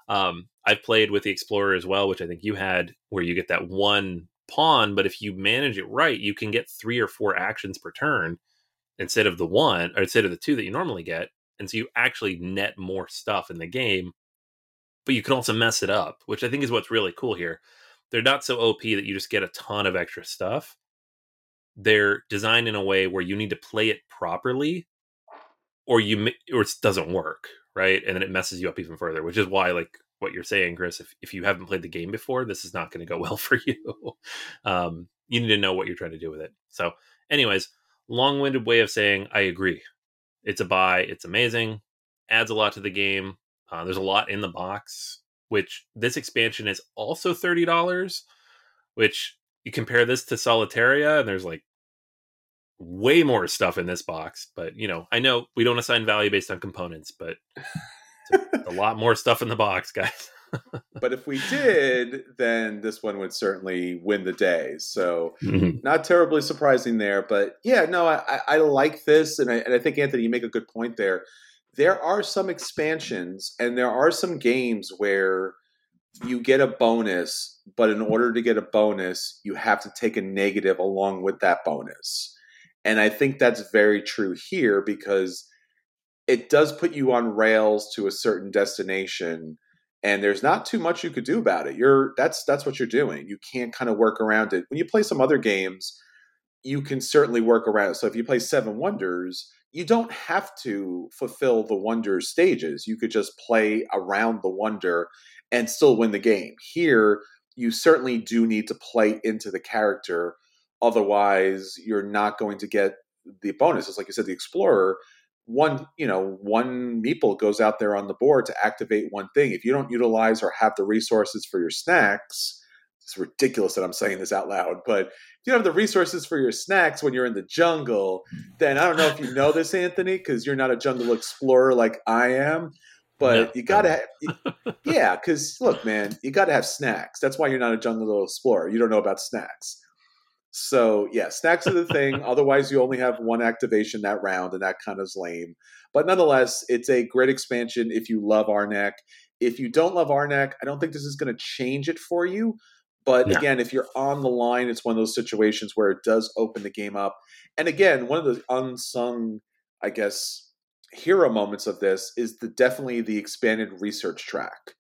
Um, I've played with the Explorer as well, which I think you had, where you get that one pawn, but if you manage it right, you can get three or four actions per turn instead of the one or instead of the two that you normally get. And so you actually net more stuff in the game, but you can also mess it up, which I think is what's really cool here. They're not so OP that you just get a ton of extra stuff. They're designed in a way where you need to play it properly or you or it doesn't work, right? And then it messes you up even further, which is why, like what you're saying, Chris, if, if you haven't played the game before, this is not going to go well for you. um, you need to know what you're trying to do with it. So, anyways, long winded way of saying I agree. It's a buy. It's amazing. Adds a lot to the game. Uh, there's a lot in the box, which this expansion is also thirty dollars. Which you compare this to Solitaria, and there's like way more stuff in this box. But you know, I know we don't assign value based on components, but a, a lot more stuff in the box, guys. But if we did, then this one would certainly win the day. So mm-hmm. not terribly surprising there. But yeah, no, I, I like this, and I, and I think Anthony, you make a good point there. There are some expansions, and there are some games where you get a bonus, but in order to get a bonus, you have to take a negative along with that bonus. And I think that's very true here because it does put you on rails to a certain destination and there's not too much you could do about it. You're that's that's what you're doing. You can't kind of work around it. When you play some other games, you can certainly work around it. So if you play Seven Wonders, you don't have to fulfill the wonder stages. You could just play around the wonder and still win the game. Here, you certainly do need to play into the character Otherwise, you're not going to get the bonus. bonuses. Like you said, the Explorer, one, you know, one meeple goes out there on the board to activate one thing. If you don't utilize or have the resources for your snacks, it's ridiculous that I'm saying this out loud, but if you have the resources for your snacks when you're in the jungle, then I don't know if you know this, Anthony, because you're not a jungle explorer like I am. But no, you gotta, yeah, because look, man, you gotta have snacks. That's why you're not a jungle explorer. You don't know about snacks. So yeah, snacks are the thing. Otherwise, you only have one activation that round, and that kind of is lame. But nonetheless, it's a great expansion if you love Arnak. If you don't love Arnak, I don't think this is going to change it for you. But again, if you're on the line, it's one of those situations where it does open the game up. And again, one of the unsung, I guess, hero moments of this is the definitely the expanded research track.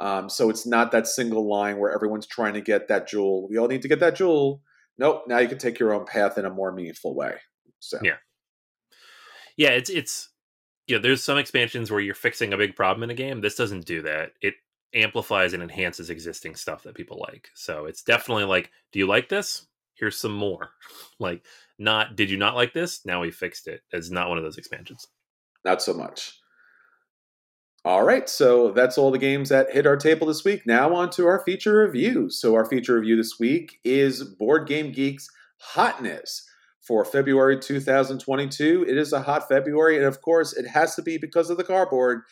Um, so it's not that single line where everyone's trying to get that jewel. We all need to get that jewel nope, now you can take your own path in a more meaningful way. So yeah, yeah, it's it's yeah. There's some expansions where you're fixing a big problem in a game. This doesn't do that. It amplifies and enhances existing stuff that people like. So it's definitely like, do you like this? Here's some more. like, not did you not like this? Now we fixed it. It's not one of those expansions. Not so much. All right, so that's all the games that hit our table this week. Now on to our feature review. So our feature review this week is Board Game Geek's Hotness for February 2022. It is a hot February, and of course, it has to be because of the cardboard.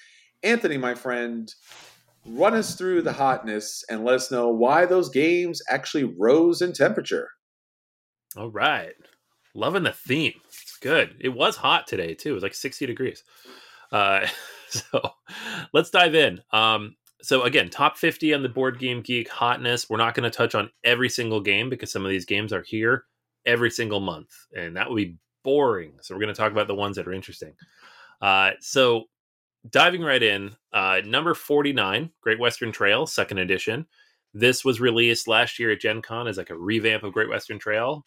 Anthony, my friend, run us through the hotness and let us know why those games actually rose in temperature. All right. Loving the theme. It's good. It was hot today, too. It was like 60 degrees. Uh, so let's dive in. Um, so again, top 50 on the Board Game Geek hotness. We're not going to touch on every single game because some of these games are here every single month, and that would be boring. So we're going to talk about the ones that are interesting. Uh, so diving right in, uh, number 49, Great Western Trail, second edition. This was released last year at Gen Con as like a revamp of Great Western Trail.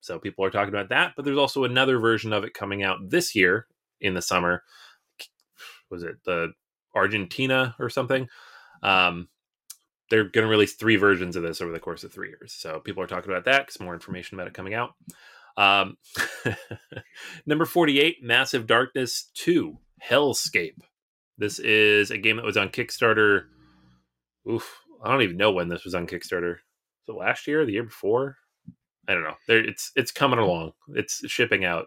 So people are talking about that, but there's also another version of it coming out this year in the summer was it the Argentina or something? Um, they're going to release three versions of this over the course of three years. So people are talking about that because more information about it coming out. Um, number 48, Massive Darkness 2, Hellscape. This is a game that was on Kickstarter. Oof, I don't even know when this was on Kickstarter. So last year, the year before? I don't know. There, it's it's coming along. It's shipping out.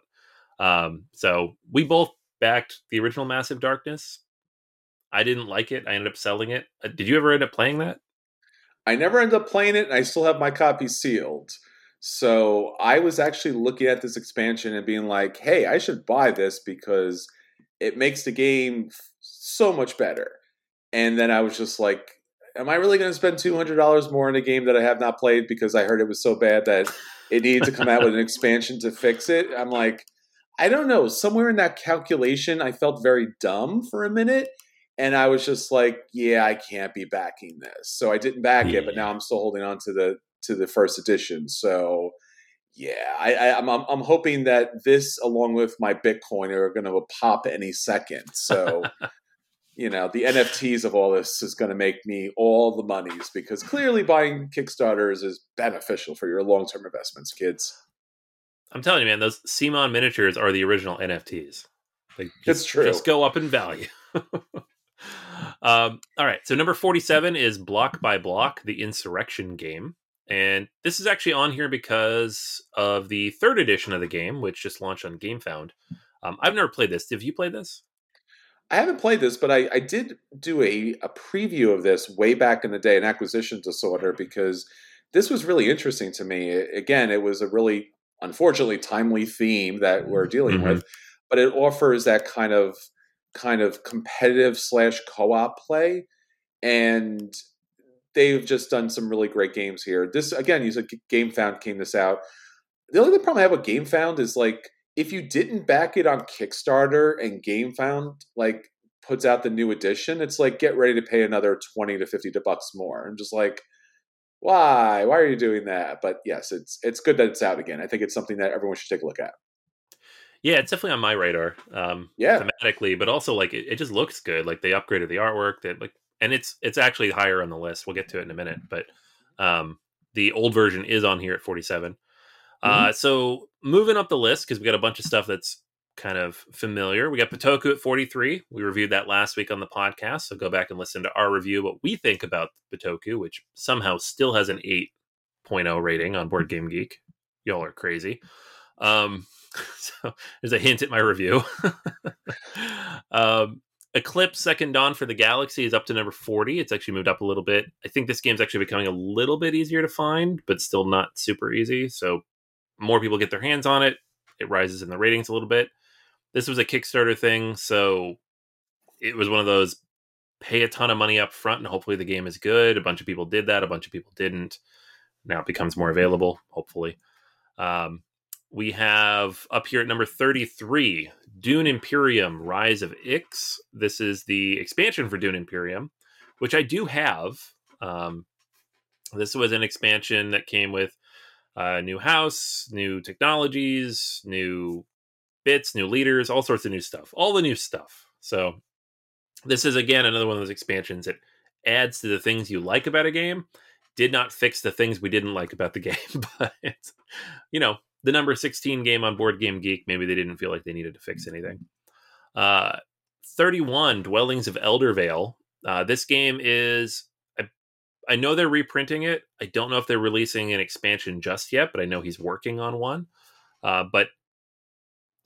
Um, so we both backed the original Massive Darkness. I didn't like it. I ended up selling it. Uh, did you ever end up playing that? I never ended up playing it, and I still have my copy sealed. So I was actually looking at this expansion and being like, hey, I should buy this because it makes the game so much better. And then I was just like, am I really going to spend $200 more in a game that I have not played because I heard it was so bad that it needed to come out with an expansion to fix it? I'm like, I don't know, somewhere in that calculation, I felt very dumb for a minute. And I was just like, yeah, I can't be backing this. So I didn't back yeah. it, but now I'm still holding on to the to the first edition. So yeah, I, I, am I'm, I'm hoping that this, along with my Bitcoin, are going to pop any second. So, you know, the NFTs of all this is going to make me all the monies because clearly buying Kickstarters is beneficial for your long term investments, kids. I'm telling you, man, those CMON miniatures are the original NFTs. Like, just, true. Just go up in value. um, all right. So number 47 is Block by Block, the Insurrection game. And this is actually on here because of the third edition of the game, which just launched on GameFound. Um, I've never played this. Have you played this? I haven't played this, but I, I did do a, a preview of this way back in the day, an acquisition disorder, because this was really interesting to me. Again, it was a really unfortunately timely theme that we're dealing mm-hmm. with, but it offers that kind of kind of competitive slash co-op play, and they've just done some really great games here. This again, you said GameFound came this out. The only problem I have with GameFound is like if you didn't back it on Kickstarter and GameFound like puts out the new edition, it's like get ready to pay another twenty to fifty bucks more, and just like why? Why are you doing that? But yes it's it's good that it's out again. I think it's something that everyone should take a look at. Yeah it's definitely on my radar um yeah. thematically but also like it, it just looks good. Like they upgraded the artwork that like and it's it's actually higher on the list. We'll get to it in a minute but um the old version is on here at 47 Uh, so moving up the list because we got a bunch of stuff that's kind of familiar. We got Bitoku at 43. We reviewed that last week on the podcast. So go back and listen to our review, what we think about Bitoku, which somehow still has an 8.0 rating on Board Game Geek. Y'all are crazy. Um, so there's a hint at my review. um, Eclipse Second Dawn for the Galaxy is up to number 40. It's actually moved up a little bit. I think this game's actually becoming a little bit easier to find, but still not super easy. So more people get their hands on it. It rises in the ratings a little bit. This was a Kickstarter thing, so it was one of those pay a ton of money up front and hopefully the game is good. A bunch of people did that, a bunch of people didn't. Now it becomes more available, hopefully. Um, we have up here at number 33 Dune Imperium Rise of Ix. This is the expansion for Dune Imperium, which I do have. Um, this was an expansion that came with a new house, new technologies, new bits, new leaders, all sorts of new stuff, all the new stuff. So, this is again another one of those expansions that adds to the things you like about a game. Did not fix the things we didn't like about the game, but you know, the number 16 game on Board Game Geek, maybe they didn't feel like they needed to fix anything. Uh, 31 Dwellings of Eldervale. Uh, this game is, I, I know they're reprinting it. I don't know if they're releasing an expansion just yet, but I know he's working on one. Uh, but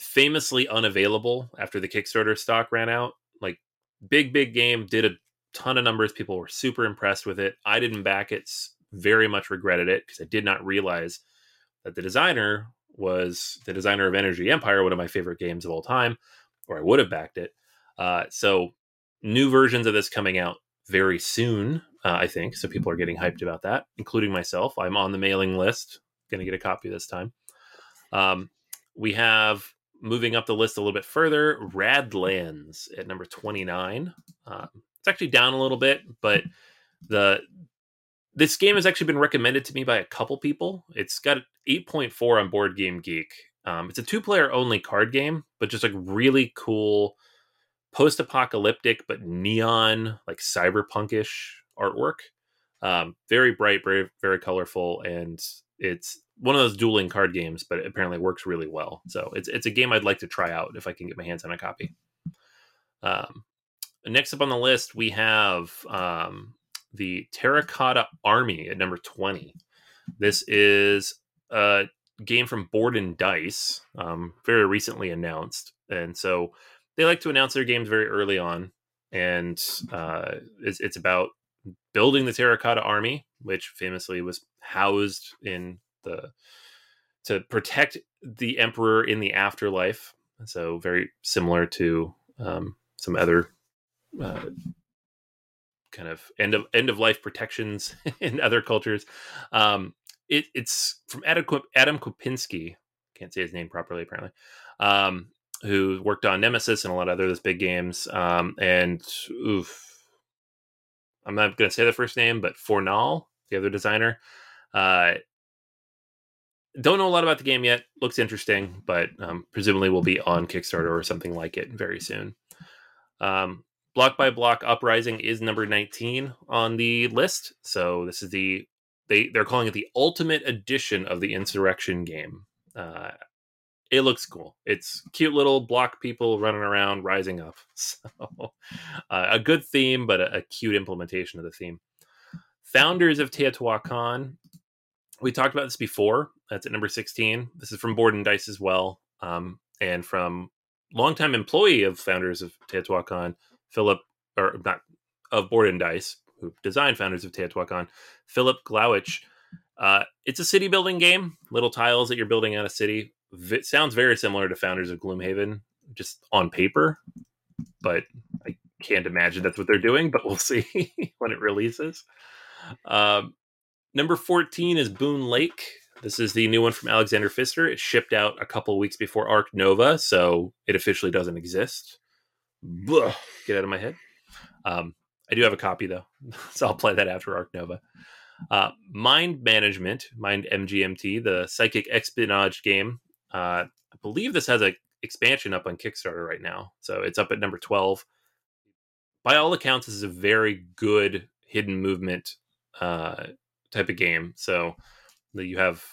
famously unavailable after the Kickstarter stock ran out. Like, big, big game, did a ton of numbers. People were super impressed with it. I didn't back it, very much regretted it because I did not realize that the designer was the designer of Energy Empire, one of my favorite games of all time, or I would have backed it. Uh, so new versions of this coming out very soon, uh, I think. So people are getting hyped about that, including myself. I'm on the mailing list, going to get a copy this time. Um, we have moving up the list a little bit further, Radlands at number 29. Uh, it's actually down a little bit, but the this game has actually been recommended to me by a couple people. It's got 8.4 on Board Game Geek. Um, it's a two player only card game, but just like really cool post apocalyptic, but neon, like cyberpunkish artwork. Um, very bright, very, very colorful, and it's one of those dueling card games, but it apparently works really well. So it's it's a game I'd like to try out if I can get my hands on a copy. Um, next up on the list, we have um, the Terracotta Army at number 20. This is a game from Board and Dice, um, very recently announced. And so they like to announce their games very early on. And uh, it's, it's about building the Terracotta Army, which famously was housed in the to protect the emperor in the afterlife. So very similar to um, some other uh, kind of end of end of life protections in other cultures. Um, it, it's from Adam, Adam Kopinski. Can't say his name properly, apparently. Um, who worked on Nemesis and a lot of other those big games. Um, and oof, I'm not going to say the first name, but Fornal, the other designer. Uh, don't know a lot about the game yet. Looks interesting, but um, presumably will be on Kickstarter or something like it very soon. Um, Block by Block Uprising is number 19 on the list. So this is the they they're calling it the ultimate edition of the Insurrection game. Uh, it looks cool. It's cute little block people running around, rising up. So uh, a good theme, but a, a, cute implementation of the theme. Founders of Teotihuacan. We talked about this before. That's at number 16. This is from Board and Dice as well, um, and from longtime employee of Founders of Teotihuacan, Philip, or not of Board and Dice, who designed Founders of Teotihuacan, Philip Glowich. Uh, it's a city building game, little tiles that you're building out a city. It sounds very similar to Founders of Gloomhaven, just on paper, but I can't imagine that's what they're doing, but we'll see when it releases. Um, number 14 is Boon Lake. This is the new one from Alexander Pfister. It shipped out a couple weeks before Ark Nova, so it officially doesn't exist. Blah, get out of my head. Um, I do have a copy though, so I'll play that after Ark Nova. Uh, Mind Management, Mind MGMT, the psychic espionage game. Uh, I believe this has an expansion up on Kickstarter right now, so it's up at number twelve. By all accounts, this is a very good hidden movement uh, type of game. So that you have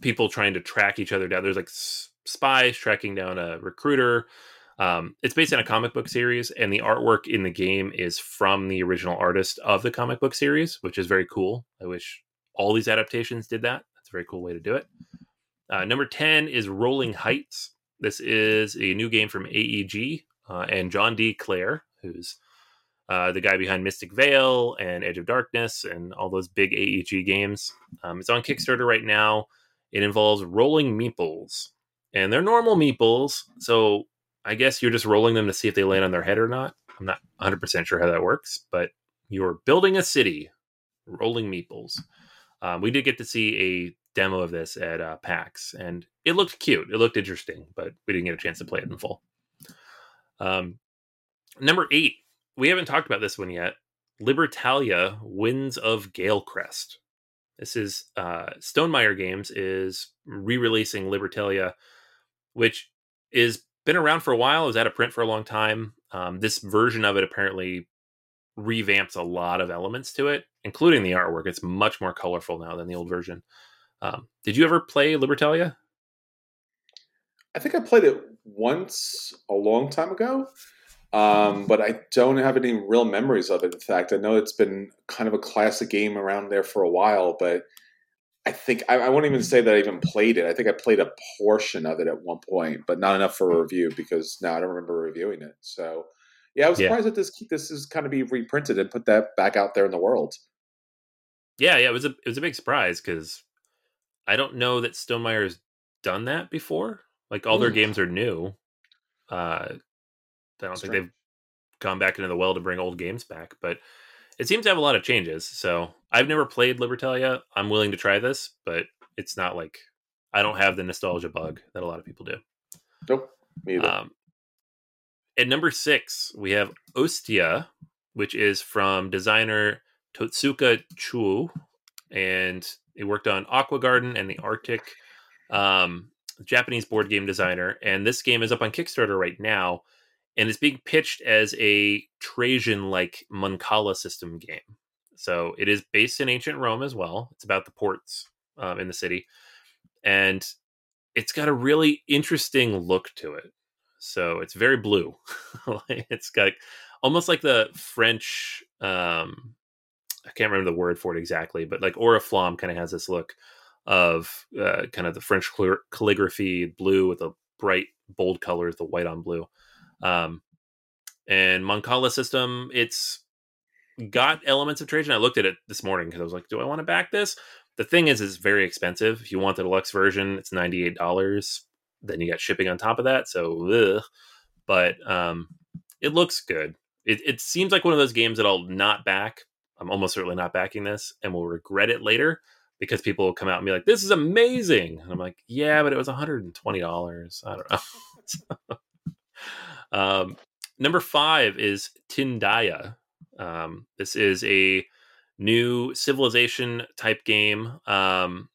people trying to track each other down. There's like spies tracking down a recruiter. Um, it's based on a comic book series, and the artwork in the game is from the original artist of the comic book series, which is very cool. I wish all these adaptations did that. That's a very cool way to do it. Uh, number 10 is Rolling Heights. This is a new game from AEG uh, and John D. Clair, who's uh, the guy behind Mystic Vale and Edge of Darkness and all those big AEG games. Um, it's on Kickstarter right now. It involves rolling meeples, and they're normal meeples, so I guess you're just rolling them to see if they land on their head or not. I'm not 100% sure how that works, but you're building a city, rolling meeples. Um, we did get to see a demo of this at uh, PAX, and it looked cute. It looked interesting, but we didn't get a chance to play it in full. Um, number eight, we haven't talked about this one yet. Libertalia Winds of Galecrest. This is uh, Stonemaier Games is re-releasing Libertalia, which is been around for a while. Was out of print for a long time. Um, this version of it apparently revamps a lot of elements to it, including the artwork. It's much more colorful now than the old version. Um, did you ever play Libertalia? I think I played it once a long time ago, um, but I don't have any real memories of it. In fact, I know it's been kind of a classic game around there for a while, but I think I, I won't even say that I even played it. I think I played a portion of it at one point, but not enough for a review because now I don't remember reviewing it. So, yeah, I was surprised yeah. that this this is kind of be reprinted and put that back out there in the world. Yeah, yeah, it was a it was a big surprise because I don't know that Stonemaier's done that before. Like all Ooh. their games are new. Uh, I don't That's think they've gone back into the well to bring old games back, but it seems to have a lot of changes. So I've never played Libertalia. I'm willing to try this, but it's not like I don't have the nostalgia bug that a lot of people do. Nope, me either. Um, at number six, we have Ostia, which is from designer Totsuka Chuo, and he worked on Aqua Garden and the Arctic. Um, Japanese board game designer, and this game is up on Kickstarter right now, and it's being pitched as a Trajan-like Mancala system game. So it is based in ancient Rome as well. It's about the ports um, in the city, and it's got a really interesting look to it. So it's very blue. it's got almost like the French. Um, I can't remember the word for it exactly, but like Oriflamme kind of has this look of uh, kind of the French calligraphy, blue with a bright, bold colors, the white on blue. Um, and Mancala system, it's got elements of Trajan. I looked at it this morning because I was like, do I want to back this? The thing is, it's very expensive. If you want the deluxe version, it's ninety eight dollars. Then you got shipping on top of that. So, ugh. but um, it looks good. It, it seems like one of those games that I'll not back. I'm almost certainly not backing this, and will regret it later because people will come out and be like, "This is amazing," and I'm like, "Yeah, but it was 120 dollars. I don't know." um, number five is Tindaya. Um, this is a new civilization type game um,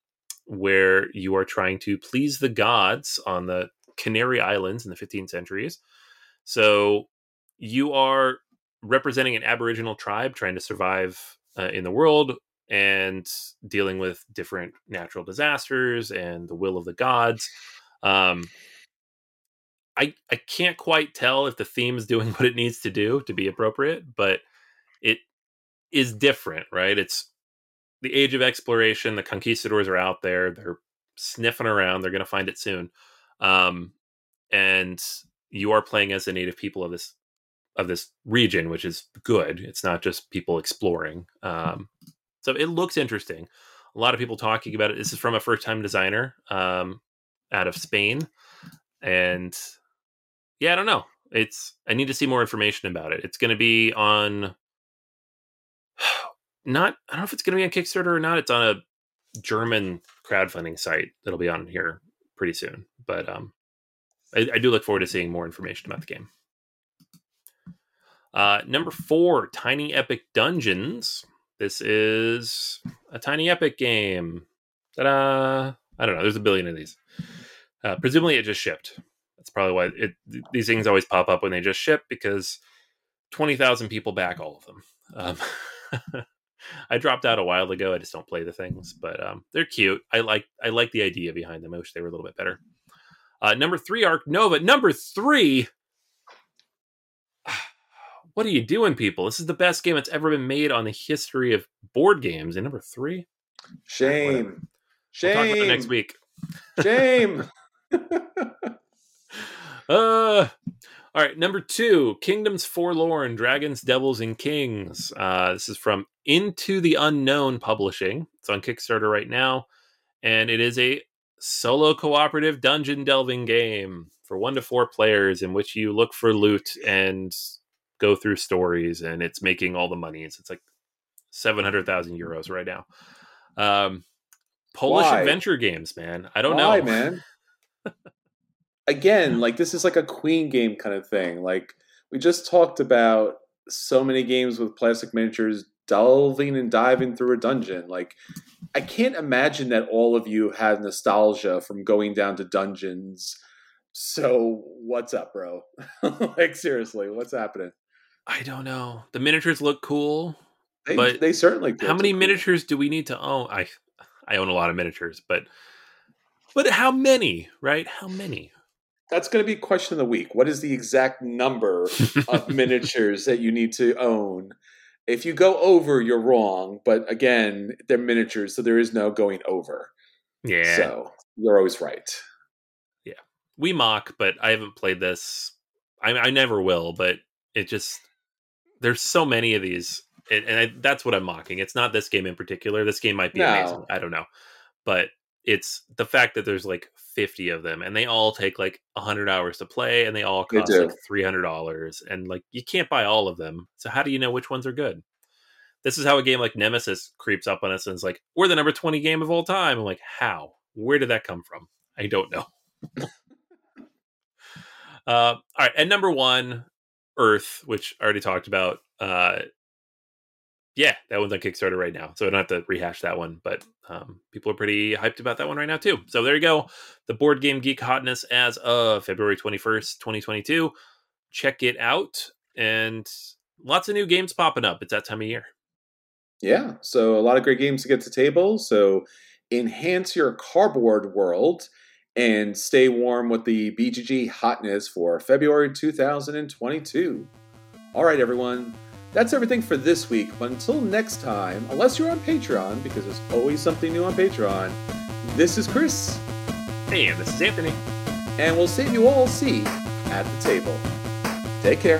where you are trying to please the gods on the Canary Islands in the 15th centuries. So you are representing an Aboriginal tribe trying to survive uh, in the world and dealing with different natural disasters and the will of the gods. Um, I I can't quite tell if the theme is doing what it needs to do to be appropriate, but it is different, right? It's the age of exploration. The conquistadors are out there. They're sniffing around. They're going to find it soon. Um, and you are playing as the native people of this of this region, which is good. It's not just people exploring. Um, so it looks interesting. A lot of people talking about it. This is from a first time designer um, out of Spain. And yeah, I don't know. It's I need to see more information about it. It's going to be on not I don't know if it's going to be on Kickstarter or not. It's on a German crowdfunding site that'll be on here pretty soon. But um, I, I do look forward to seeing more information about the game. Uh, number four, Tiny Epic Dungeons. This is a tiny epic game. Ta-da! I don't know. There's a billion of these. Uh, presumably, it just shipped. That's probably why it, these things always pop up when they just ship because twenty thousand people back all of them. Um, I dropped out a while ago. I just don't play the things, but um, they're cute. I like I like the idea behind them. I wish they were a little bit better. Uh, number three, Ark Nova. Number three. What are you doing, people? This is the best game that's ever been made on the history of board games. And number three, Shame. Shame. we'll talk about it next week. Shame. Uh, all right, number two, Kingdoms Forlorn, Dragons, Devils, and Kings. Uh, this is from Into the Unknown Publishing. It's on Kickstarter right now, and it is a solo cooperative dungeon delving game for one to four players in which you look for loot and go through stories, and it's making all the money. It's, it's like 700,000 euros right now. Um, Polish Why? adventure games, man. I don't Why, know. man? Again, like this is like a queen game kind of thing. Like we just talked about so many games with plastic miniatures delving and diving through a dungeon. Like I can't imagine that all of you have nostalgia from going down to dungeons. So what's up, bro? like seriously, what's happening? I don't know. The miniatures look cool. They, But they certainly do. how many cool. miniatures do we need to own? I I own a lot of miniatures, but but how many, right? How many? That's going to be question of the week. What is the exact number of miniatures that you need to own? If you go over, you're wrong. But again, they're miniatures, so there is no going over. yeah. So you're always right. Yeah. We mock, but I haven't played this. I, I never will, but it just there's so many of these, and, and I, that's what I'm mocking. It's not this game in particular. This game might be No. amazing. I don't know, but it's the fact that there's like 50 of them, and they all take like 100 hours to play, and they all cost do. like 300 dollars, and like you can't buy all of them. So how do you know which ones are good? This is how a game like Nemesis creeps up on us and is like, "We're the number 20 game of all time." I'm like, how? Where did that come from? I don't know. Uh, all right, and number one, Earth, which I already talked about. Uh, yeah, that one's on Kickstarter right now, so I don't have to rehash that one. But um, people are pretty hyped about that one right now too. So there you go, the board game geek hotness as of February twenty first, twenty twenty two. Check it out, and lots of new games popping up. It's that time of year. Yeah. So a lot of great games to get to table. So enhance your cardboard world and stay warm with the BGG hotness for February 2022. All right, everyone. That's everything for this week. But until next time, unless you're on Patreon, because there's always something new on Patreon, this is Chris, Hey, and this is Anthony. and we'll save you all seat at the table. Take care.